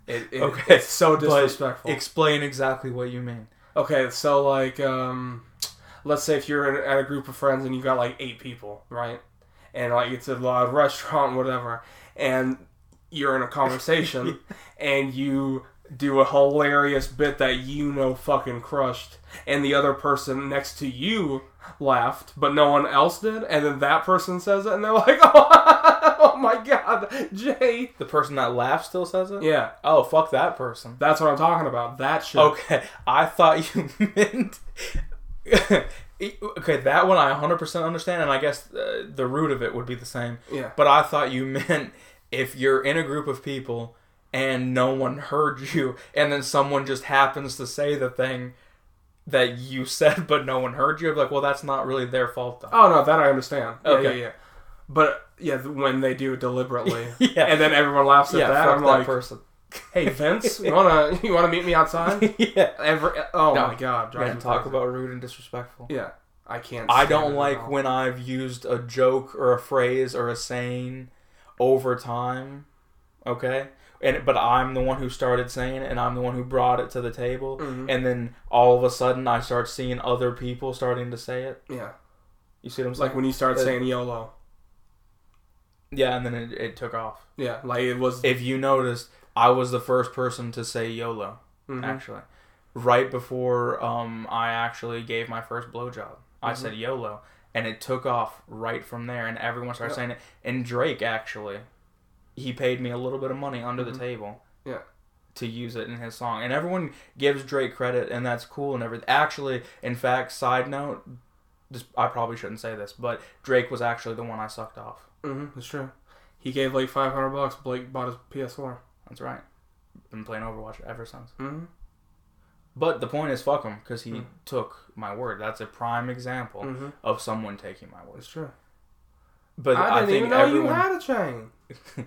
It, it, Okay, it's so disrespectful. Explain exactly what you mean. okay, so like, um, let's say if you're at a group of friends and you got like eight people, right? And like it's a loud restaurant, whatever, and you're in a conversation and you do a hilarious bit that you know fucking crushed, and the other person next to you laughed, but no one else did, and then that person says it, and they're like, "Oh, my god, Jay!" The person that laughs still says it. Yeah, Oh fuck that person. that's what I'm talking about. That shit. Okay, I thought you meant. okay, that one I 100% understand, and I guess uh, the root of it would be the same. Yeah. But I thought you meant if you're in a group of people and no one heard you, and then someone just happens to say the thing that you said, but no one heard you, I'd be like, well, that's not really their fault, though. Oh no, that I understand. Yeah, Okay. yeah, yeah. But yeah, when they do it deliberately, Yeah. and then everyone laughs at yeah, that, I'm that like, person. "Hey Vince, you wanna you wanna meet me outside?" yeah. Every oh No. my god, drives Man, talk crazy. about rude and disrespectful. yeah. I can't. I don't like when I've used a joke or a phrase or a saying over time. Okay? And but I'm the one who started saying it and I'm the one who brought it to the table Mhm. and then all of a sudden I start seeing other people starting to say it. Yeah, You see what I'm saying? like when you start saying YOLO. yeah, and then it, it took off. Yeah, like it was. If you noticed, I was the first person to say YOLO Mhm. actually. Right before um, I actually gave my first blowjob. I Mhm. said YOLO. And it took off right from there, and everyone started Yeah. saying it. And Drake actually, he paid me a little bit of money under Mhm. the table. Yeah. To use it in his song. And everyone gives Drake credit, and that's cool and everything. Actually, in fact, side note, this, I probably shouldn't say this, but Drake was actually the one I sucked off. Mm-hmm, it's true. He gave like 500 bucks. Blake bought his PS4. That's right. Been playing Overwatch ever since. Mm-hmm. But the point is, fuck him, because he Mm. took my word. That's a prime example Mm-hmm. of someone taking my word. It's true. But I I, didn't think even know everyone. you had a chain.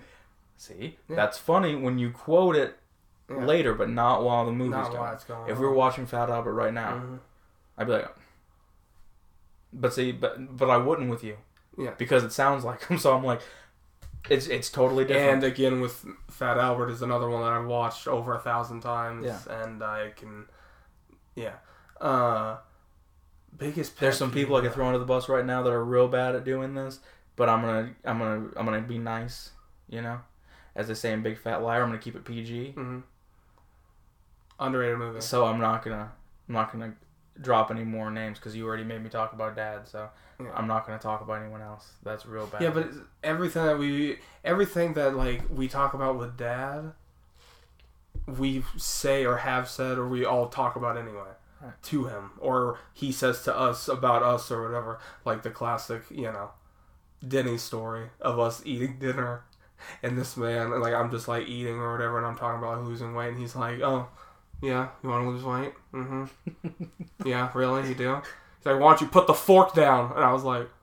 See, Yeah. that's funny when you quote it Yeah. later, but not while the movie's Not going. going If on. we were watching Fat Albert right now, Mhm. I'd be like, but see, but but I wouldn't with you, Yeah. because it sounds like him. So I'm like, it's it's totally different. And again, with Fat Albert is another one that I've watched over a thousand times, Yeah. and I can, yeah. Uh, biggest. There's some people I could throw under the bus right now that are real bad at doing this, but I'm gonna I'm gonna I'm gonna be nice, you know, as they say in Big Fat Liar. I'm gonna keep it PG. Mhm. Underrated movie. So I'm not gonna I'm not gonna drop any more names because you already made me talk about Dad. So Yeah. I'm not gonna talk about anyone else. That's real bad. Yeah, but everything that we, everything that like we talk about with Dad, we say or have said or we all talk about anyway Right. to him, or he says to us about us or whatever. Like the classic, you know, Denny story of us eating dinner, and this man, like I'm just like eating or whatever, and I'm talking about losing weight, and he's like, "Oh, yeah, you want to lose weight? Mm-hmm. yeah, really, you do." He's like, "Why don't you put the fork down?" And I was like.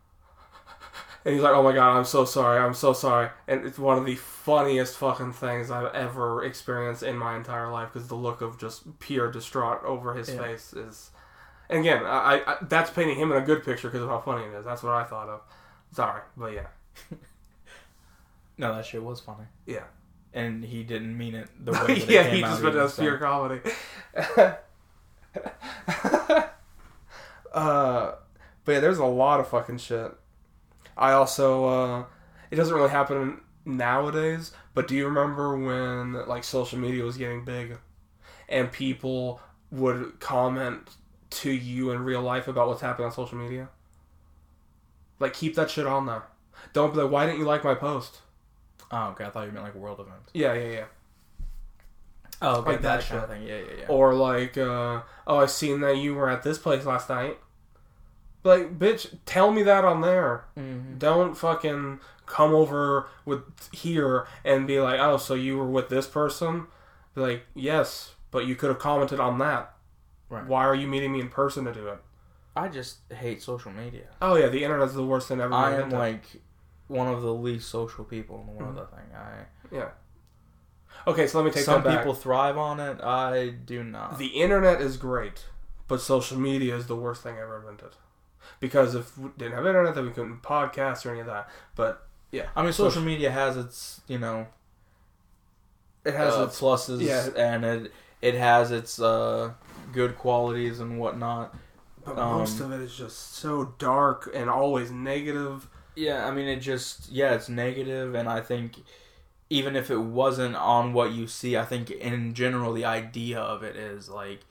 And he's like, "Oh my god, I'm so sorry. I'm so sorry." And it's one of the funniest fucking things I've ever experienced in my entire life because the look of just pure distraught over his Yeah. face is. And again, I, I that's painting him in a good picture because of how funny it is. That's what I thought of. Sorry, but yeah, no, that shit was funny, yeah, and he didn't mean it the way that it yeah. came He out just went as pure comedy. uh, but yeah, there's a lot of fucking shit. I also, uh, it doesn't really happen nowadays, but do you remember when like social media was getting big, and people would comment to you in real life about what's happening on social media? Like, keep that shit on there. Don't be like, why didn't you like my post? Oh, okay. I thought you meant like world events. Yeah, yeah, yeah. Oh, okay, Like that that kind of shit. thing. Yeah, yeah, yeah. Or like, uh, oh, I seen that you were at this place last night. Like, bitch, tell me that on there. Mhm. Don't fucking come over with here and be like, oh, so you were with this person? Be like, yes, but you could have commented on that. Right. Why are you meeting me in person to do it? I just hate social media. Oh yeah, the internet's the worst thing ever. I am like one of the least social people in the world. I think I. yeah. Okay, so let me take Some that back. people thrive on it. I do not. The internet is great, but social media is the worst thing ever invented. Because if we didn't have internet, then we couldn't podcast or any of that. But yeah, I mean, social media has its you know it has uh, its pluses yeah. and it it has its uh, good qualities and whatnot. but um, most of it is just so dark and always negative. Yeah, I mean, it just yeah, it's negative, and I think even if it wasn't on what you see, I think in general the idea of it is like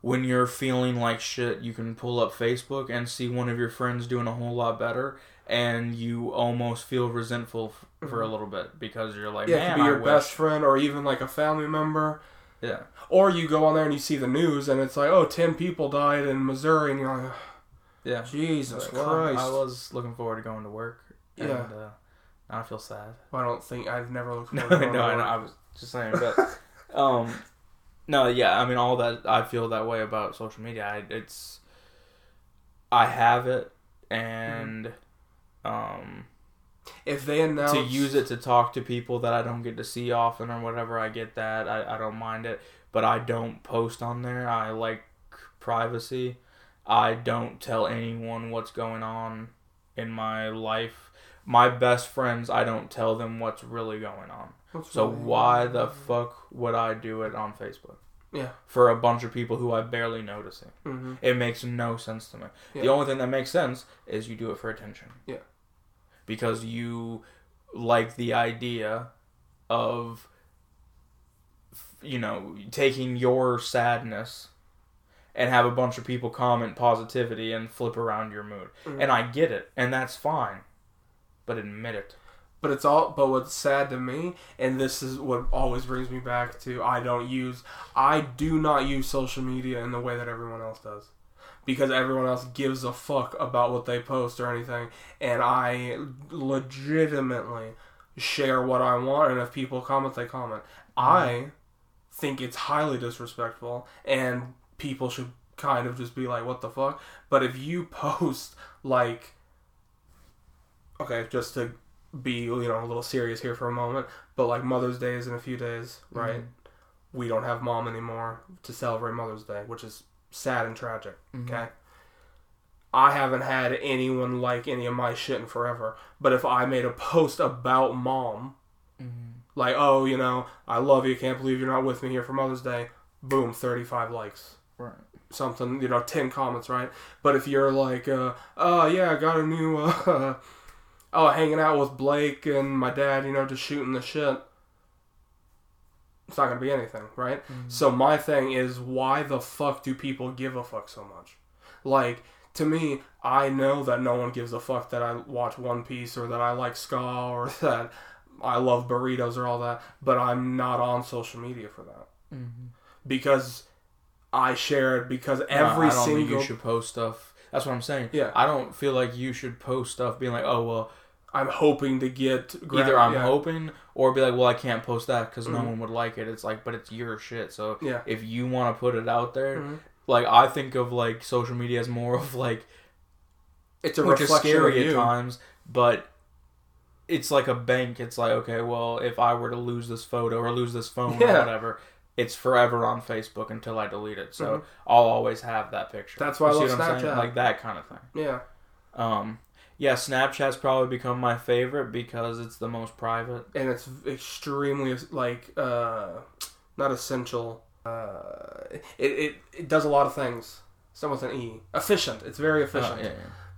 when you're feeling like shit, you can pull up Facebook and see one of your friends doing a whole lot better, and you almost feel resentful f- for a little bit because you're like, Mm-hmm. Yeah, it could be I your wish. best friend or even like a family member. Yeah, Or you go on there and you see the news and it's like, oh, 10 people died in Missouri, and you're like, yeah. Jesus Well, Christ. I was looking forward to going to work. And, Yeah. uh, now I feel sad. I don't think I've never looked No, forward no, to going I, know, I was just saying, but um, no, yeah, I mean, all that I feel that way about social media. I, it's I have it, and um, If they announce to use it to talk to people that I don't get to see often or whatever, I get that. I, I don't mind it, but I don't post on there. I like privacy. I don't tell anyone what's going on in my life. My best friends, I don't tell them what's really going on. What's So really- why the fuck would I do it on Facebook? Yeah. For a bunch of people who I barely noticing. Mhm. It makes no sense to me. The only thing that makes sense is you do it for attention. Yeah. Because you like the idea of you know, taking your sadness and have a bunch of people comment positivity and flip around your mood. Mhm. And I get it, and that's fine. But admit it. But it's all. But what's sad to me, and this is what always brings me back to, I don't use. I do not use social media in the way that everyone else does, because everyone else gives a fuck about what they post or anything, and I legitimately share what I want, and if people comment, they comment. I think it's highly disrespectful, and people should kind of just be like, "What the fuck?" But if you post like, okay, just to be you know a little serious here for a moment, but like Mother's Day is in a few days, mm-hmm. right? We don't have mom anymore to celebrate Mother's Day, which is sad and tragic. Mm-hmm. Okay. I haven't had anyone like any of my shit in forever. But if I made a post about mom, mm-hmm. like, oh, you know, I love you, can't believe you're not with me here for Mother's Day, boom, 35 likes. Right. Something, you know, 10 comments, right? But if you're like, uh, oh, yeah, I got a new, uh, oh, hanging out with Blake and my dad, you know, just shooting the shit, it's not going to be anything, right? So my thing is, why the fuck do people give a fuck so much? Like, to me, I know that no one gives a fuck that I watch One Piece or that I like ska or that I love burritos or all that, but I'm not on social media for that because I share it because every I don't think single you should post stuff. That's what I'm saying. Yeah. I don't feel like you should post stuff being like, oh well, I'm hoping to get either I'm yeah, hoping or be like, well, I can't post that because no Mhm. one would like it. It's like, but it's your shit. So Yeah. if you want to put it out there, Mhm. like I think of like social media as more of like It's a which is scary at times, but it's like a bank. It's like okay, well, if I were to lose this photo or lose this phone Yeah. or whatever. It's forever on Facebook until I delete it, so Mhm. I'll always have that picture. That's why I You see love I'm saying? Snapchat. like that kind of thing. Yeah, Um, yeah, Snapchat's probably become my favorite because it's the most private. and it's extremely like uh, not essential. Uh, it, it it does a lot of things. Some with an e. Efficient. It's very efficient Oh, yeah,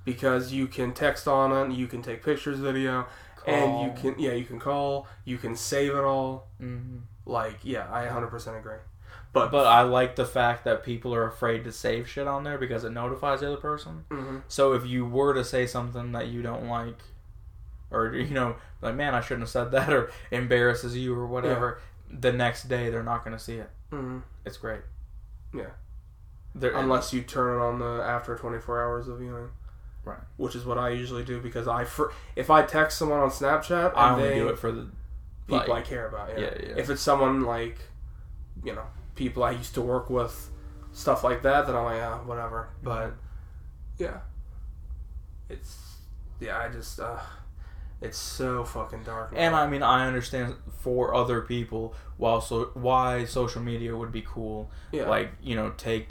because you can text on it, you can take pictures, video, and you can yeah you can call, you can save it all. Mhm. Like yeah, I 100% agree. But But I like the fact that people are afraid to save shit on there because it notifies the other person. Mhm. So if you were to say something that you don't like, or you know, like man, I shouldn't have said that, or embarrasses you or whatever, the next day they're not going to see it. Mhm. It's great. Yeah. They're, unless you turn it on the after 24 hours of viewing. Right. Which is what I usually do because I fr- if I text someone on Snapchat, I only they, do it for the people like, I care about. Yeah. Yeah, yeah. If it's someone like, you know, people I used to work with, stuff like that, then I'm like, yeah, whatever. But yeah, it's yeah, I just uh, it's so fucking dark. And I mean, I understand for other people while so why social media would be cool. yeah, Like you know, take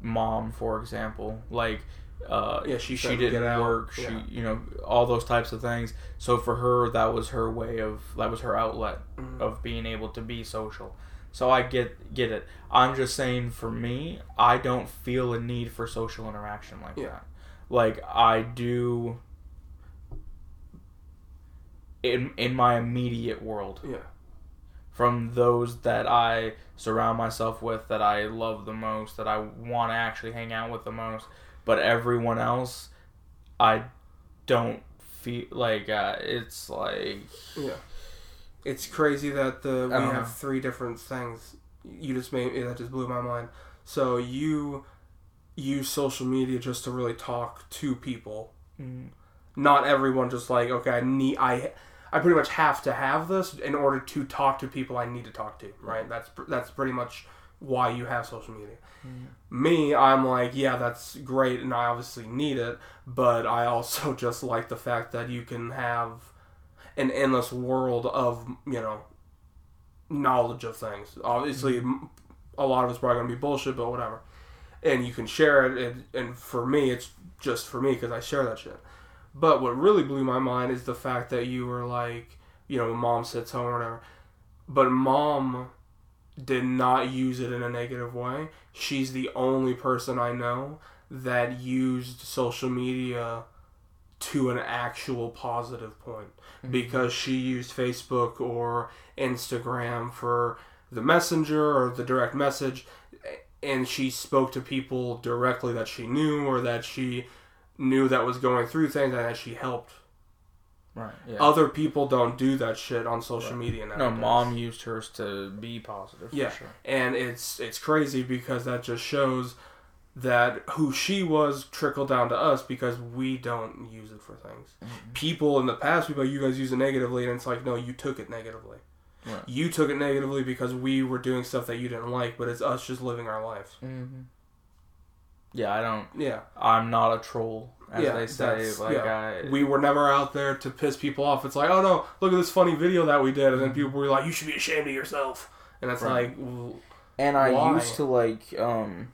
mom for example. Like uh, Yeah, she she didn't work. She Yeah. you know all those types of things. So for her, that was her way of that was her outlet Mhm. of being able to be social. So I get get it. I'm just saying for me, I don't feel a need for social interaction like Yeah. that. Like I do in in my immediate world Yeah. from those that I surround myself with that I love the most that I want to actually hang out with the most but everyone else I don't feel like uh, it's like Yeah. It's crazy that the we have know. three different things. You just made that just blew my mind. So you use social media just to really talk to people. mm, Not everyone just like okay, I need I I pretty much have to have this in order to talk to people I need to talk to. Right. That's that's pretty much why you have social media. Me, I'm like, yeah, that's great, and I obviously need it, but I also just like the fact that you can have an endless world of, you know, knowledge of things. Obviously, mm-hmm. a lot of it's probably going to be bullshit, but whatever. And you can share it, and, and for me, it's just for me because I share that shit. But what really blew my mind is the fact that you were like, you know, mom sits home or whatever. But mom did not use it in a negative way. She's the only person I know that used social media to an actual positive point mm-hmm. because she used Facebook or Instagram for the messenger or the direct message and she spoke to people directly that she knew or that she knew that was going through things and that she helped. Right yeah Other people don't do that shit on social Right. media now. no mom used hers to be positive Yeah. for sure and it's it's crazy because that just shows that who she was trickled down to us because we don't use it for things. Mm-hmm. People in the past, people you guys use it negatively, and it's like no, you took it negatively. Right. You took it negatively because we were doing stuff that you didn't like, but it's us just living our life. hmm yeah I don't Yeah, I'm not a troll as Yeah, they say like yeah. I we were never out there to piss people off. It's like, oh no, look at this funny video that we did, and then people were like, you should be ashamed of yourself, and it's Mm-hmm. Right. like, well, And I Why? used to like um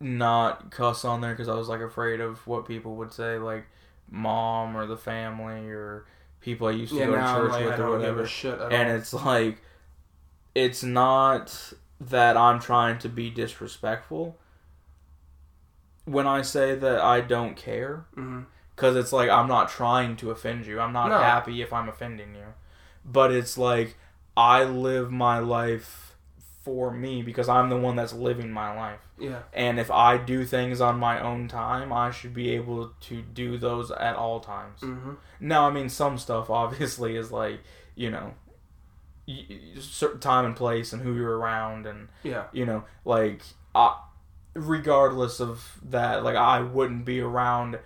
not cuss on there because I was like afraid of what people would say, like mom or the family or people I used to yeah, go to church like, I with or whatever. shit. And all. it's like it's not that I'm trying to be disrespectful when I say that I don't care because it's like I'm not trying to offend you. I'm not No. happy if I'm offending you, but it's like I live my life for me because I'm the one that's living my life. yeah, And if I do things on my own time, I should be able to do those at all times. hmm Now, I mean, some stuff obviously is like you know, certain time and place and who you're around and yeah, you know like I, regardless of that like i wouldn't be around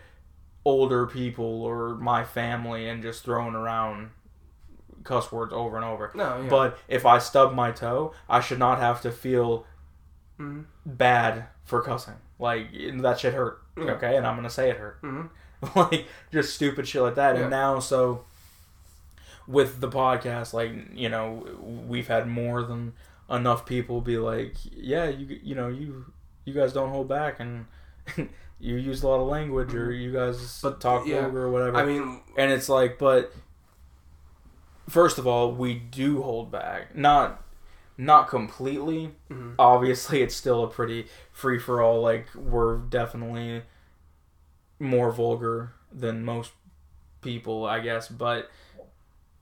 older people or my family and just throwing around cuss words over and over no, yeah. but if i stub my toe i should not have to feel Mhm. bad for cussing like that shit hurt Yeah. okay and i'm gonna say it hurt Mhm. like just stupid shit like that Yeah. and now so with the podcast like you know we've had more than enough people be like yeah you you know you you guys don't hold back and you use a lot of language or you guys Mm-hmm. But, talk yeah, vulgar or whatever. I mean, and it's like but first of all we do hold back. Not not completely. Mhm. obviously it's still a pretty free for all like we're definitely more vulgar than most people i guess. But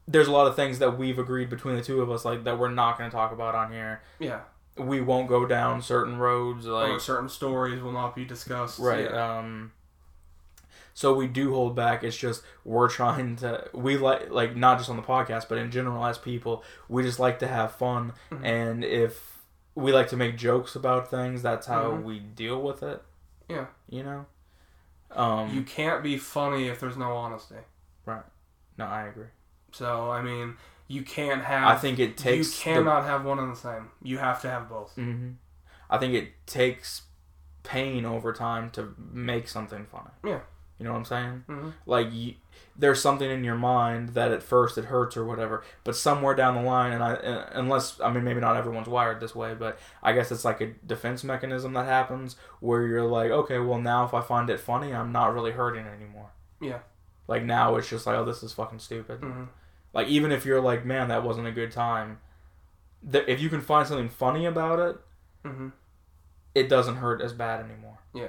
there's a lot of things that we've agreed between the two of us like that we're not going to talk about on here. Yeah, we won't go down certain roads like or certain stories will not be discussed. right Yeah. um so we do hold back it's just we're trying to we like like not just on the podcast but in general as people we just like to have fun Mhm. and if we like to make jokes about things that's how Mhm. we deal with it Yeah. you know um you can't be funny if there's no honesty. Right. No i agree So I mean, you can't have. i think it takes you cannot have one and the same. You have to have both. hmm i think it takes pain over time to make something funny Yeah. you know what i'm saying hmm like you, there's something in your mind that at first it hurts or whatever but somewhere down the line and i uh, unless i mean maybe not everyone's wired this way but i guess it's like a defense mechanism that happens where you're like okay well now if i find it funny i'm not really hurting anymore Yeah. like now it's just like oh this is fucking stupid hmm like even if you're like man that wasn't a good time th- if you can find something funny about it hmm it doesn't hurt as bad anymore Yeah.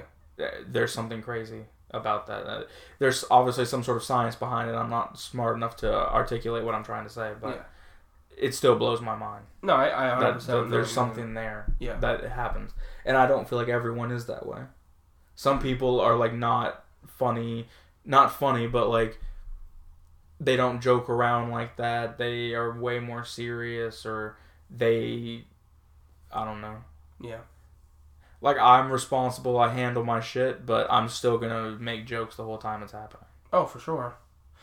There's something crazy about that. Uh, there's obviously some sort of science behind it. I'm not smart enough to articulate what I'm trying to say, but it still blows my mind No, I, I that, 100% that feel what you there's something there Yeah. that happens, and I don't feel like everyone is that way. Some people are like not funny, not funny, but like they don't joke around like that. They are way more serious, or they, I don't know. Yeah. Like I'm responsible, I handle my shit, but I'm still gonna make jokes the whole time it's happening. Oh, for sure.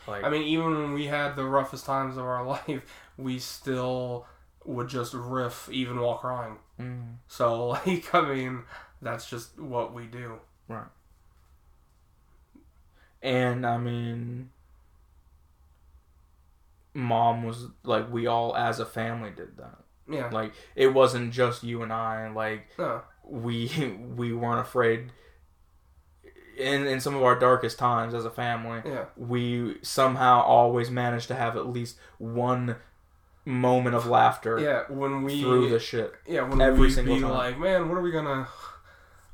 Like I mean, even when we had the roughest times of our life, we still would just riff even while crying. mm, So, like, I mean, that's just what we do. Right. And I mean, mom was like we all as a family did that. Yeah. Like it wasn't just you and I. Like No. we we weren't afraid. In in some of our darkest times as a family, Yeah. we somehow always managed to have at least one moment of laughter Yeah. When we. through the shit. yeah. When every we'd single be time. like, man, what are we gonna.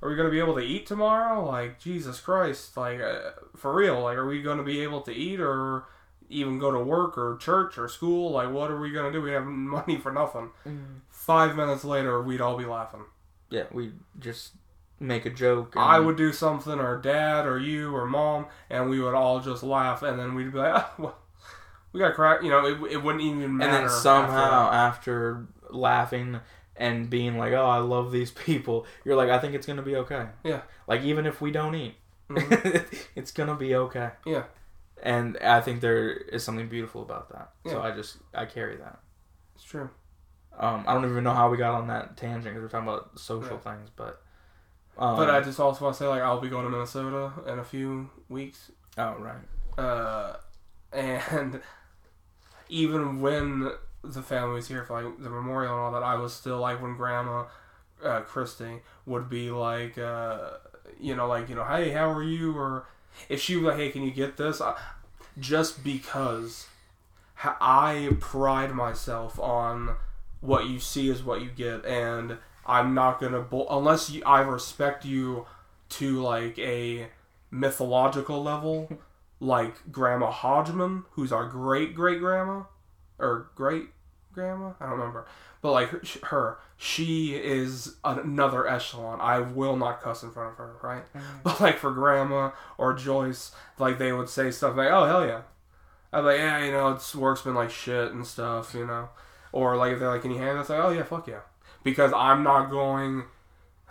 Are we gonna be able to eat tomorrow? Like Jesus Christ! Like uh, for real? Like are we gonna be able to eat or even go to work or church or school? Like what are we gonna do? We have money for nothing. Five minutes later, we'd all be laughing. Yeah, we just make a joke. I would do something, or dad, or you, or mom, and we would all just laugh, and then we'd be like, oh, well, we got crack. You know, it, it wouldn't even matter. and then somehow that. after laughing and being like, "Oh, I love these people," you're like, "I think it's gonna be okay." Yeah. Like even if we don't eat, Mhm. it's gonna be okay. Yeah. And I think there is something beautiful about that. So I just I carry that. it's true. Um, I don't even know how we got on that tangent because we're talking about social things, but. Um, but I just also want to say, like, I'll be going to Minnesota in a few weeks, oh right. uh, and even when the family was here for like the memorial and all that, I was still like when Grandma uh, Christy would be like, uh, you know, like you know, hey, how are you? Or if she was like, hey, can you get this? I, just because I pride myself on what you see is what you get, and I'm not gonna bull- unless you, I respect you to like a mythological level, like Grandma Hodgman, who's our great great grandma or great grandma, I don't remember, but like her, her, she is another echelon. I will not cuss in front of her, right? Mm. But like for grandma or Joyce, like they would say stuff like, "Oh hell yeah," I'm like, "Yeah, you know, it's work's been like shit and stuff," you know, or like if they're like, "Can you handle?" It's like, "Oh yeah, fuck yeah," because I'm not going.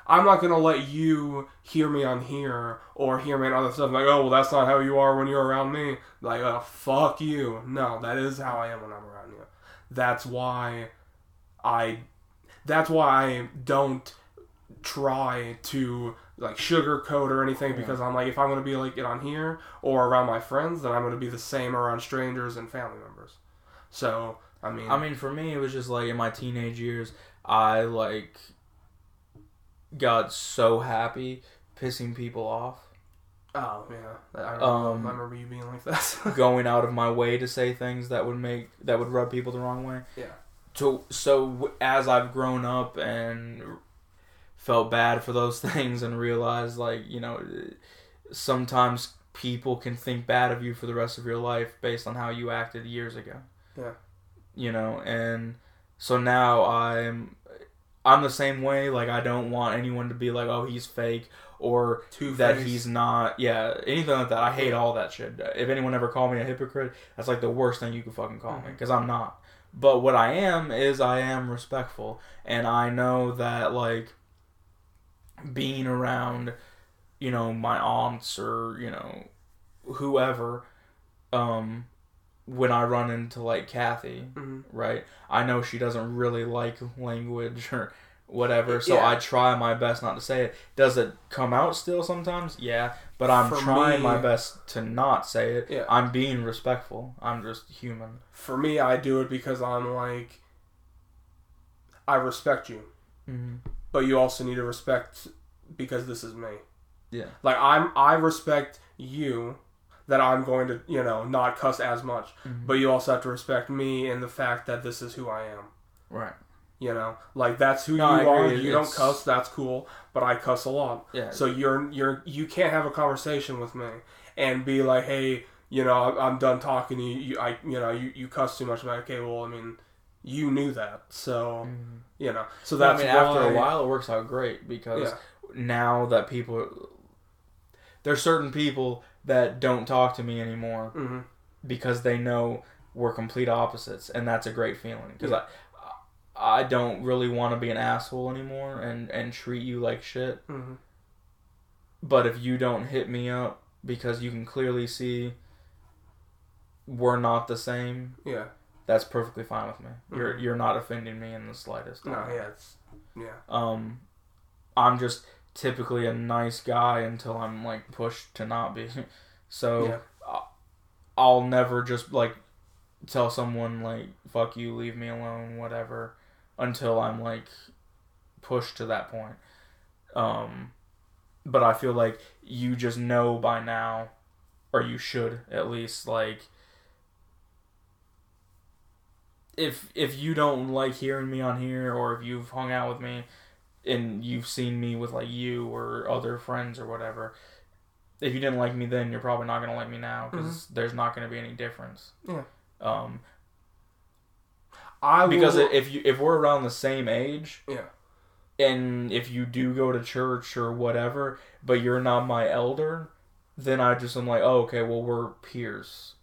I'm not gonna let you hear me on here or hear me on other stuff like, oh well, that's not how you are when you're around me. Like, oh fuck you. No, that is how I am when I'm around you. That's why I. That's why I don't try to like sugarcoat or anything because I'm like, if I'm gonna be like it on here or around my friends, then I'm gonna be the same around strangers and family members. So I mean, I mean, for me, it was just like in my teenage years, I like got so happy pissing people off, oh yeah, I remember, Um, I remember you being like that. going out of my way to say things that would make that would rub people the wrong way. Yeah. To so as I've grown up and felt bad for those things and realized like you know sometimes people can think bad of you for the rest of your life based on how you acted years ago. Yeah. You know, and so now I'm I'm the same way. Like I don't want anyone to be like, "Oh, he's fake," or Two that he's not. Yeah, anything like that. I hate all that shit. If anyone ever called me a hypocrite, that's like the worst thing you could fucking call mm-hmm. me because I'm not. But what I am is I am respectful, and I know that like being around, you know, my aunts or you know, whoever, um, when I run into like Kathy, Mhm. right? I know she doesn't really like language or whatever, so Yeah. I try my best not to say it. Does it come out still sometimes? Yeah, but I'm For trying me- my best to not say it. Yeah. I'm being respectful. I'm just human. For me, I do it because I'm like, I respect you, hmm but you also need to respect because this is me. Yeah. Like I'm, I respect you that I'm going to, you know, not cuss as much, Mhm. but you also have to respect me in the fact that this is who I am. Right. You know, like that's who No, you are. You don't cuss. That's cool. But I cuss a lot. Yeah. So you're you're you can't have a conversation with me and be like, hey, you know, I'm- I'm done talking. to You, you I, you know, you, you cuss too much. I'm like, okay, well, I mean, you knew that, so you know, so that's I mean, after a while, it works out great because Yeah. now that people, there's certain people that don't talk to me anymore Mhm. because they know we're complete opposites, and that's a great feeling because Yeah. I, don't really want to be an asshole anymore and and treat you like shit. Mhm. But if you don't hit me up because you can clearly see we're not the same, Yeah. that's perfectly fine with me. You're Mhm. you're not offending me in the slightest. No. Yeah. It's yeah. Um, I'm just typically a nice guy until I'm like pushed to not be. So Yeah. I'll never just like tell someone like "fuck you," leave me alone, whatever, until I'm like pushed to that point. Um, but I feel like you just know by now, or you should at least like. If if you don't like hearing me on here, or if you've hung out with me, and you've seen me with like you or other friends or whatever, if you didn't like me then, you're probably not gonna like me now because there's not gonna be any difference. Yeah. Um, I because will, if you if we're around the same age, Yeah. and if you do go to church or whatever, but you're not my elder, then I just am like, oh, okay, well we're peers.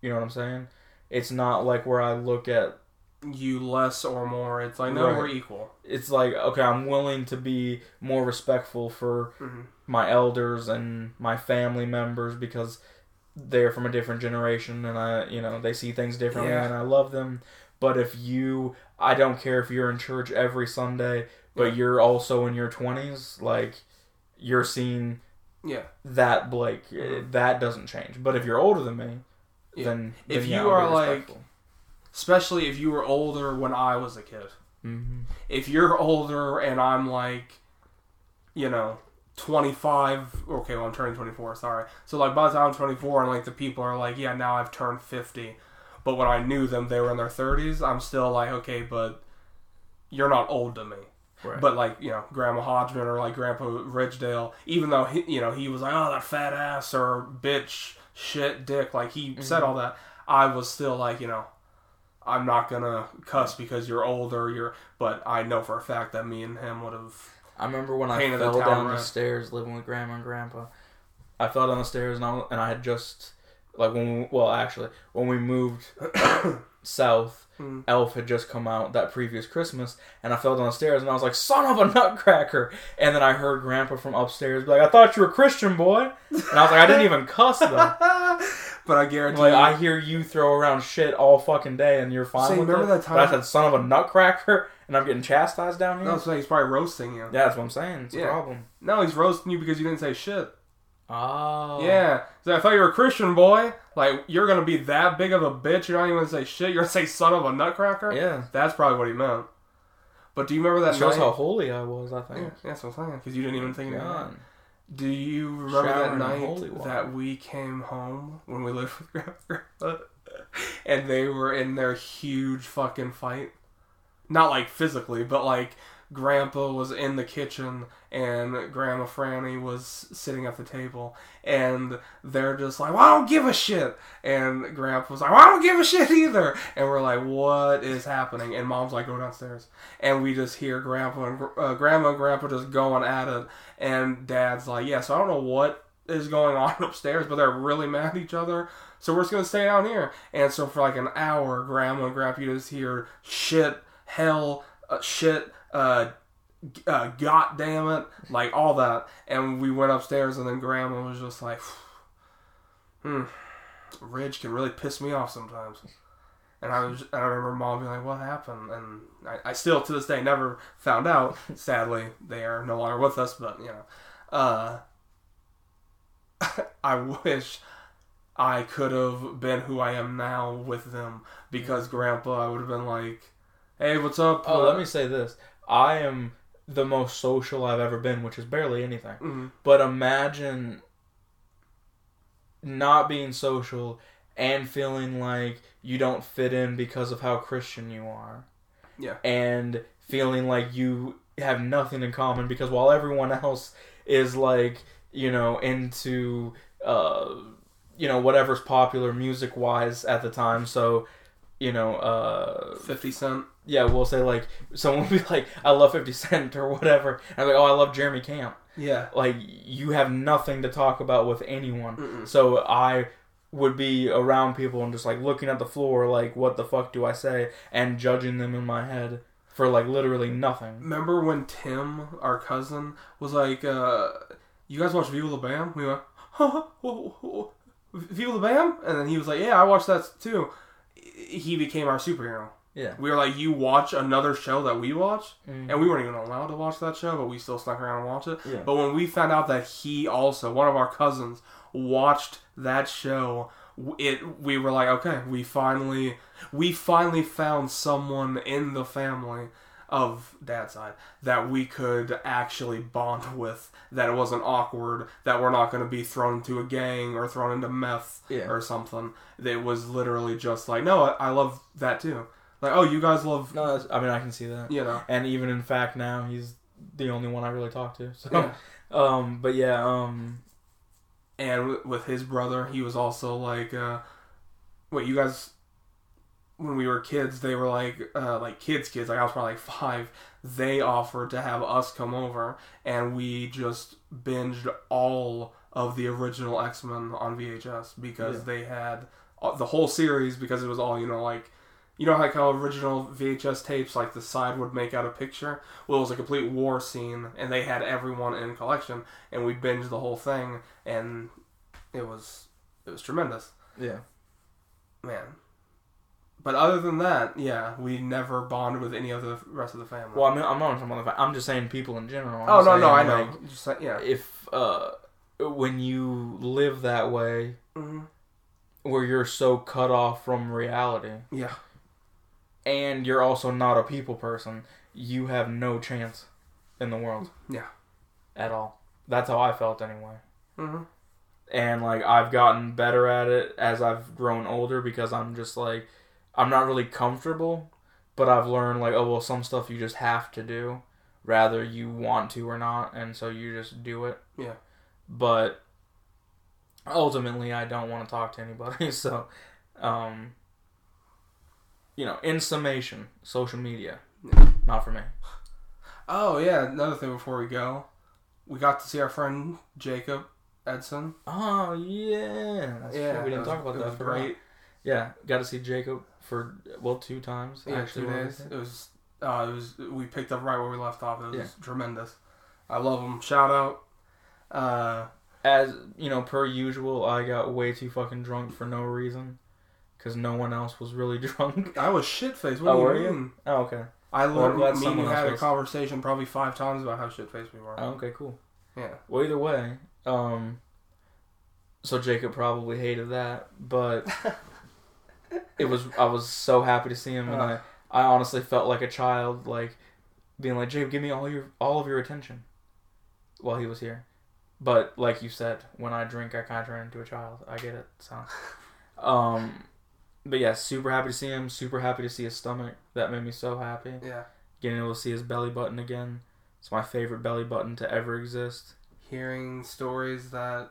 You know what I'm saying? It's not like where I look at you less or more, it's like no, Right. we're equal. it's like okay, I'm willing to be more respectful for hmm my elders and my family members because they're from a different generation and I, you know, they see things differently Yeah. and I love them. But if you, I don't care if you're in church every Sunday, but Yeah. you're also in your 20s, like you're seeing Yeah. that Blake, Mhm. that doesn't change. But if you're older than me, Yeah. then If then, yeah, you I'll are, like. Especially if you were older when I was a kid. Mhm. If you're older and I'm like, you know, 25. Okay, well I'm turning 24. Sorry. So like by the time I'm 24 and like the people are like, yeah, now I've turned 50. But when I knew them, they were in their 30s. I'm still like, okay, but you're not old to me. Right. But like you know, Grandma Hodgman or like Grandpa Ridgedale, even though he, you know he was like, oh that fat ass or bitch, shit, dick, like he mm-hmm. said all that, I was still like, you know, I'm not gonna cuss because you're older, you're. But I know for a fact that me and him would have. I remember when I the fell town down the stairs living with grandma and grandpa. I fell down the stairs and I, and I had just like when we, well actually when we moved south, Hmm. Elf had just come out that previous Christmas, and I fell down the stairs and I was like, "Son of a nutcracker!" And then I heard Grandpa from upstairs be like, "I thought you were a Christian boy," and I was like, "I didn't even cuss though." but I guarantee. Like you, I hear you throw around shit all fucking day, and you're fine So, with remember it. that time- But I said, "Son of a nutcracker," and I'm getting chastised down here. no, so he's probably roasting you. yeah, that's what I'm saying. It's Yeah. a problem. No, he's roasting you because you didn't say shit. Oh. Yeah, so I thought you were a Christian boy. Like you're gonna be that big of a bitch. You're not even gonna say shit. You're gonna say son of a nutcracker. Yeah. That's probably what he meant. But do you remember that That shows night? how holy I was, I think. yeah, that's what I'm saying. Because you didn't even think that. Do you remember that night that we came home when we lived with Grandpa, and they were in their huge fucking fight? Not like physically, but like Grandpa was in the kitchen and Grandma Franny was sitting at the table, and they're just like, "Well, I don't give a shit," and Grandpa was like, "Well, I don't give a shit either," and we're like, "What is happening?" And Mom's like, "Go downstairs," and we just hear Grandpa and uh, Grandma and Grandpa just going at it, and Dad's like, "Yeah, so I don't know what is going on upstairs, but they're really mad at each other. So we're just gonna stay down here. And so for like an hour, Grandma and Grandpa just hear shit, hell, uh, shit, uh, uh, god damn it, like all that. And we went upstairs, and then Grandma was just like, hmm, Ridge can really piss me off sometimes. And I was, and I remember Mom being like, "What happened?" And I, I still to this day never found out. Sadly, they are no longer with us. But you know, uh, I wish I could have been who I am now with them because Grandpa, I would have been like, "Hey, what's up?" Oh, Uh, let me say this. I am the most social I've ever been, which is barely anything. mhm. But imagine not being social and feeling like you don't fit in because of how Christian you are. Yeah. and feeling like you have nothing in common because while everyone else is like you know into uh you know whatever's popular music wise at the time so you know uh 50 Cent. yeah we'll say like someone will be like i love 50 cent or whatever and i'm like oh i love jeremy camp Yeah. like you have nothing to talk about with anyone Mm-mm. so i would be around people and just like looking at the floor like what the fuck do i say and judging them in my head for like literally nothing Remember when Tim, our cousin, was like, uh, "You guys watch Viva la Bam?" We went, "Huh? whoa, whoa, Viva la Bam?" And then he was like, "Yeah, I watched that too." He became our superhero. yeah We were like, "You watch another show that we watch?" Mm. And we weren't even allowed to watch that show, but we still snuck around and watched it. Yeah. But when we found out that he also, one of our cousins, watched that show, it we were like, okay, we finally, we finally found someone in the family of dad's side that we could actually bond with. That it wasn't awkward. That we're not going to be thrown into a gang or thrown into meth Yeah. or something. It was literally just like, no, I, I love that too. Like, oh, you guys love, no i mean i can see that you know. and even in fact now he's the only one i really talk to so Yeah. um but yeah um and w- with his brother, he was also like, uh, "Wait, you guys?" When we were kids, they were like, uh, like kids, kids. Like I was probably like five. They offered to have us come over, and we just binged all of the original X Men on VHS because Yeah. they had uh, the whole series because it was all you know like. You know like how original VHS tapes, like the side would make out a picture. Well, it was a complete war scene, and they had everyone in collection, and we binged the whole thing, and it was it was tremendous, yeah man. But other than that, yeah, we never bonded with any of the rest of the family. well i mean i'm not talking about the i'm just saying people in general. I'm oh no, no, I know. like, Just like, yeah, if uh when you live that way hmm where you're so cut off from reality yeah, and you're also not a people person you have no chance in the world. Yeah. at all. That's how i felt anyway. Hmm and like i've gotten better at it as i've grown older because i'm just like i'm not really comfortable but i've learned like oh well some stuff you just have to do rather you want to or not and so you just do it Yeah. but ultimately i don't want to talk to anybody so um you know in summation social media Yeah. not for me Oh yeah, another thing before we go, we got to see our friend Jacob Edson. oh yeah that's yeah, true. we didn't was- talk about that great. yeah got to see jacob for well two times Yeah, actually two days. it? Was. Uh, it was. We picked up right where we left off. It was Yeah. tremendous. I love them. Shout out. Uh, as you know, per usual, I got way too fucking drunk for no reason, because no one else was really drunk. I was shit faced. What Oh, do you were you? mean? Oh, okay. I Well, learned. me and you had a conversation probably five times about how shit faced we were. Oh, okay, cool. Yeah. Well, either way, um, so Jacob probably hated that, but it was. I was so happy to see him, and I, I honestly felt like a child, like being like, Jacob, give me all your, all of your attention, while he was here. But like you said, when I drink, I kind of turn into a child. I get it. So, um, but yeah, super happy to see him. Super happy to see his stomach. That made me so happy. Yeah. Getting able to see his belly button again. It's my favorite belly button to ever exist. Hearing stories that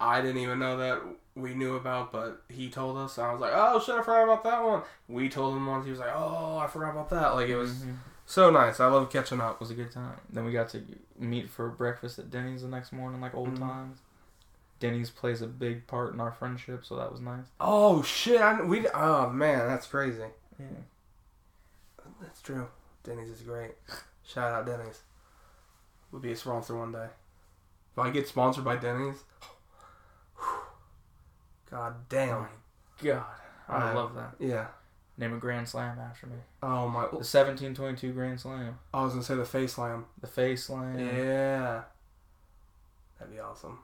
I didn't even know that we knew about, but he told us. I was like, oh shit, I forgot about that one. We told him once. He was like, oh, I forgot about that. Like it was Mhm. so nice. I love catching up. It was a good time. Then we got to meet for breakfast at Denny's the next morning, like old Mhm. times. Denny's plays a big part in our friendship, so that was nice. Oh shit! I, we. Oh man, that's crazy. Yeah. That's true. Denny's is great. Shout out Denny's. We'll be a sponsor one day. If I get sponsored by Denny's, god Oh damn. my god, I I- love that. Yeah. Name a Grand Slam after me. Oh my. The 1722 Grand Slam, I was gonna say the face slam. the Face Slam. Yeah. That'd be awesome.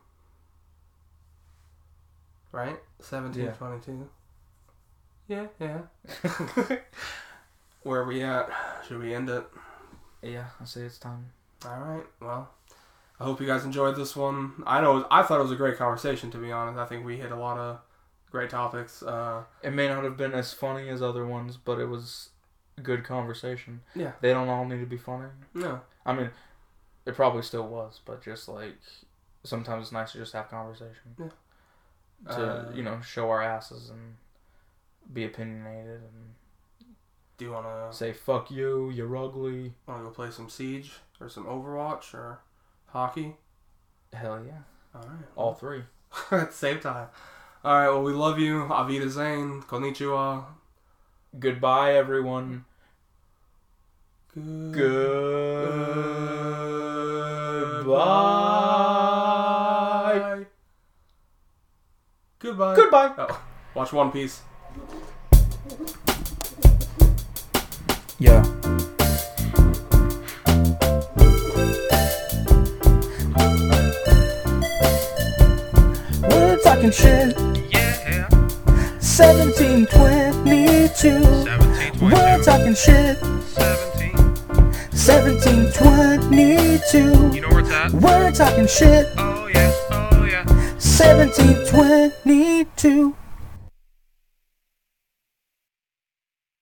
Right? Seventeen twenty-two. Yeah, yeah. Where are we at? Should we end it? yeah. I say it's time. All right. Well, I hope you guys enjoyed this one. I know I thought it was a great conversation. To be honest, I think we hit a lot of great topics. Uh, It may not have been as funny as other ones, but it was good conversation. Yeah. They don't all need to be funny. No. I mean, it probably still was, but just like sometimes it's nice to just have conversation. Yeah. To Uh, you know show our asses and be opinionated and Do you wanna say fuck you, you're ugly. wanna go play some Siege or some Overwatch or hockey? Hell yeah, All right. all three. at the same time. All right. Well, we love you. Avida Zane. Konnichiwa. Goodbye, everyone. Good. Goodbye. Goodbye. Goodbye. Oh, watch One Piece. Yeah. Talking shit. Yeah. 1722. 1722. We're talking shit. 17. 1722. You know where it's at? We're talking shit. Oh yeah. Oh yeah. 1722.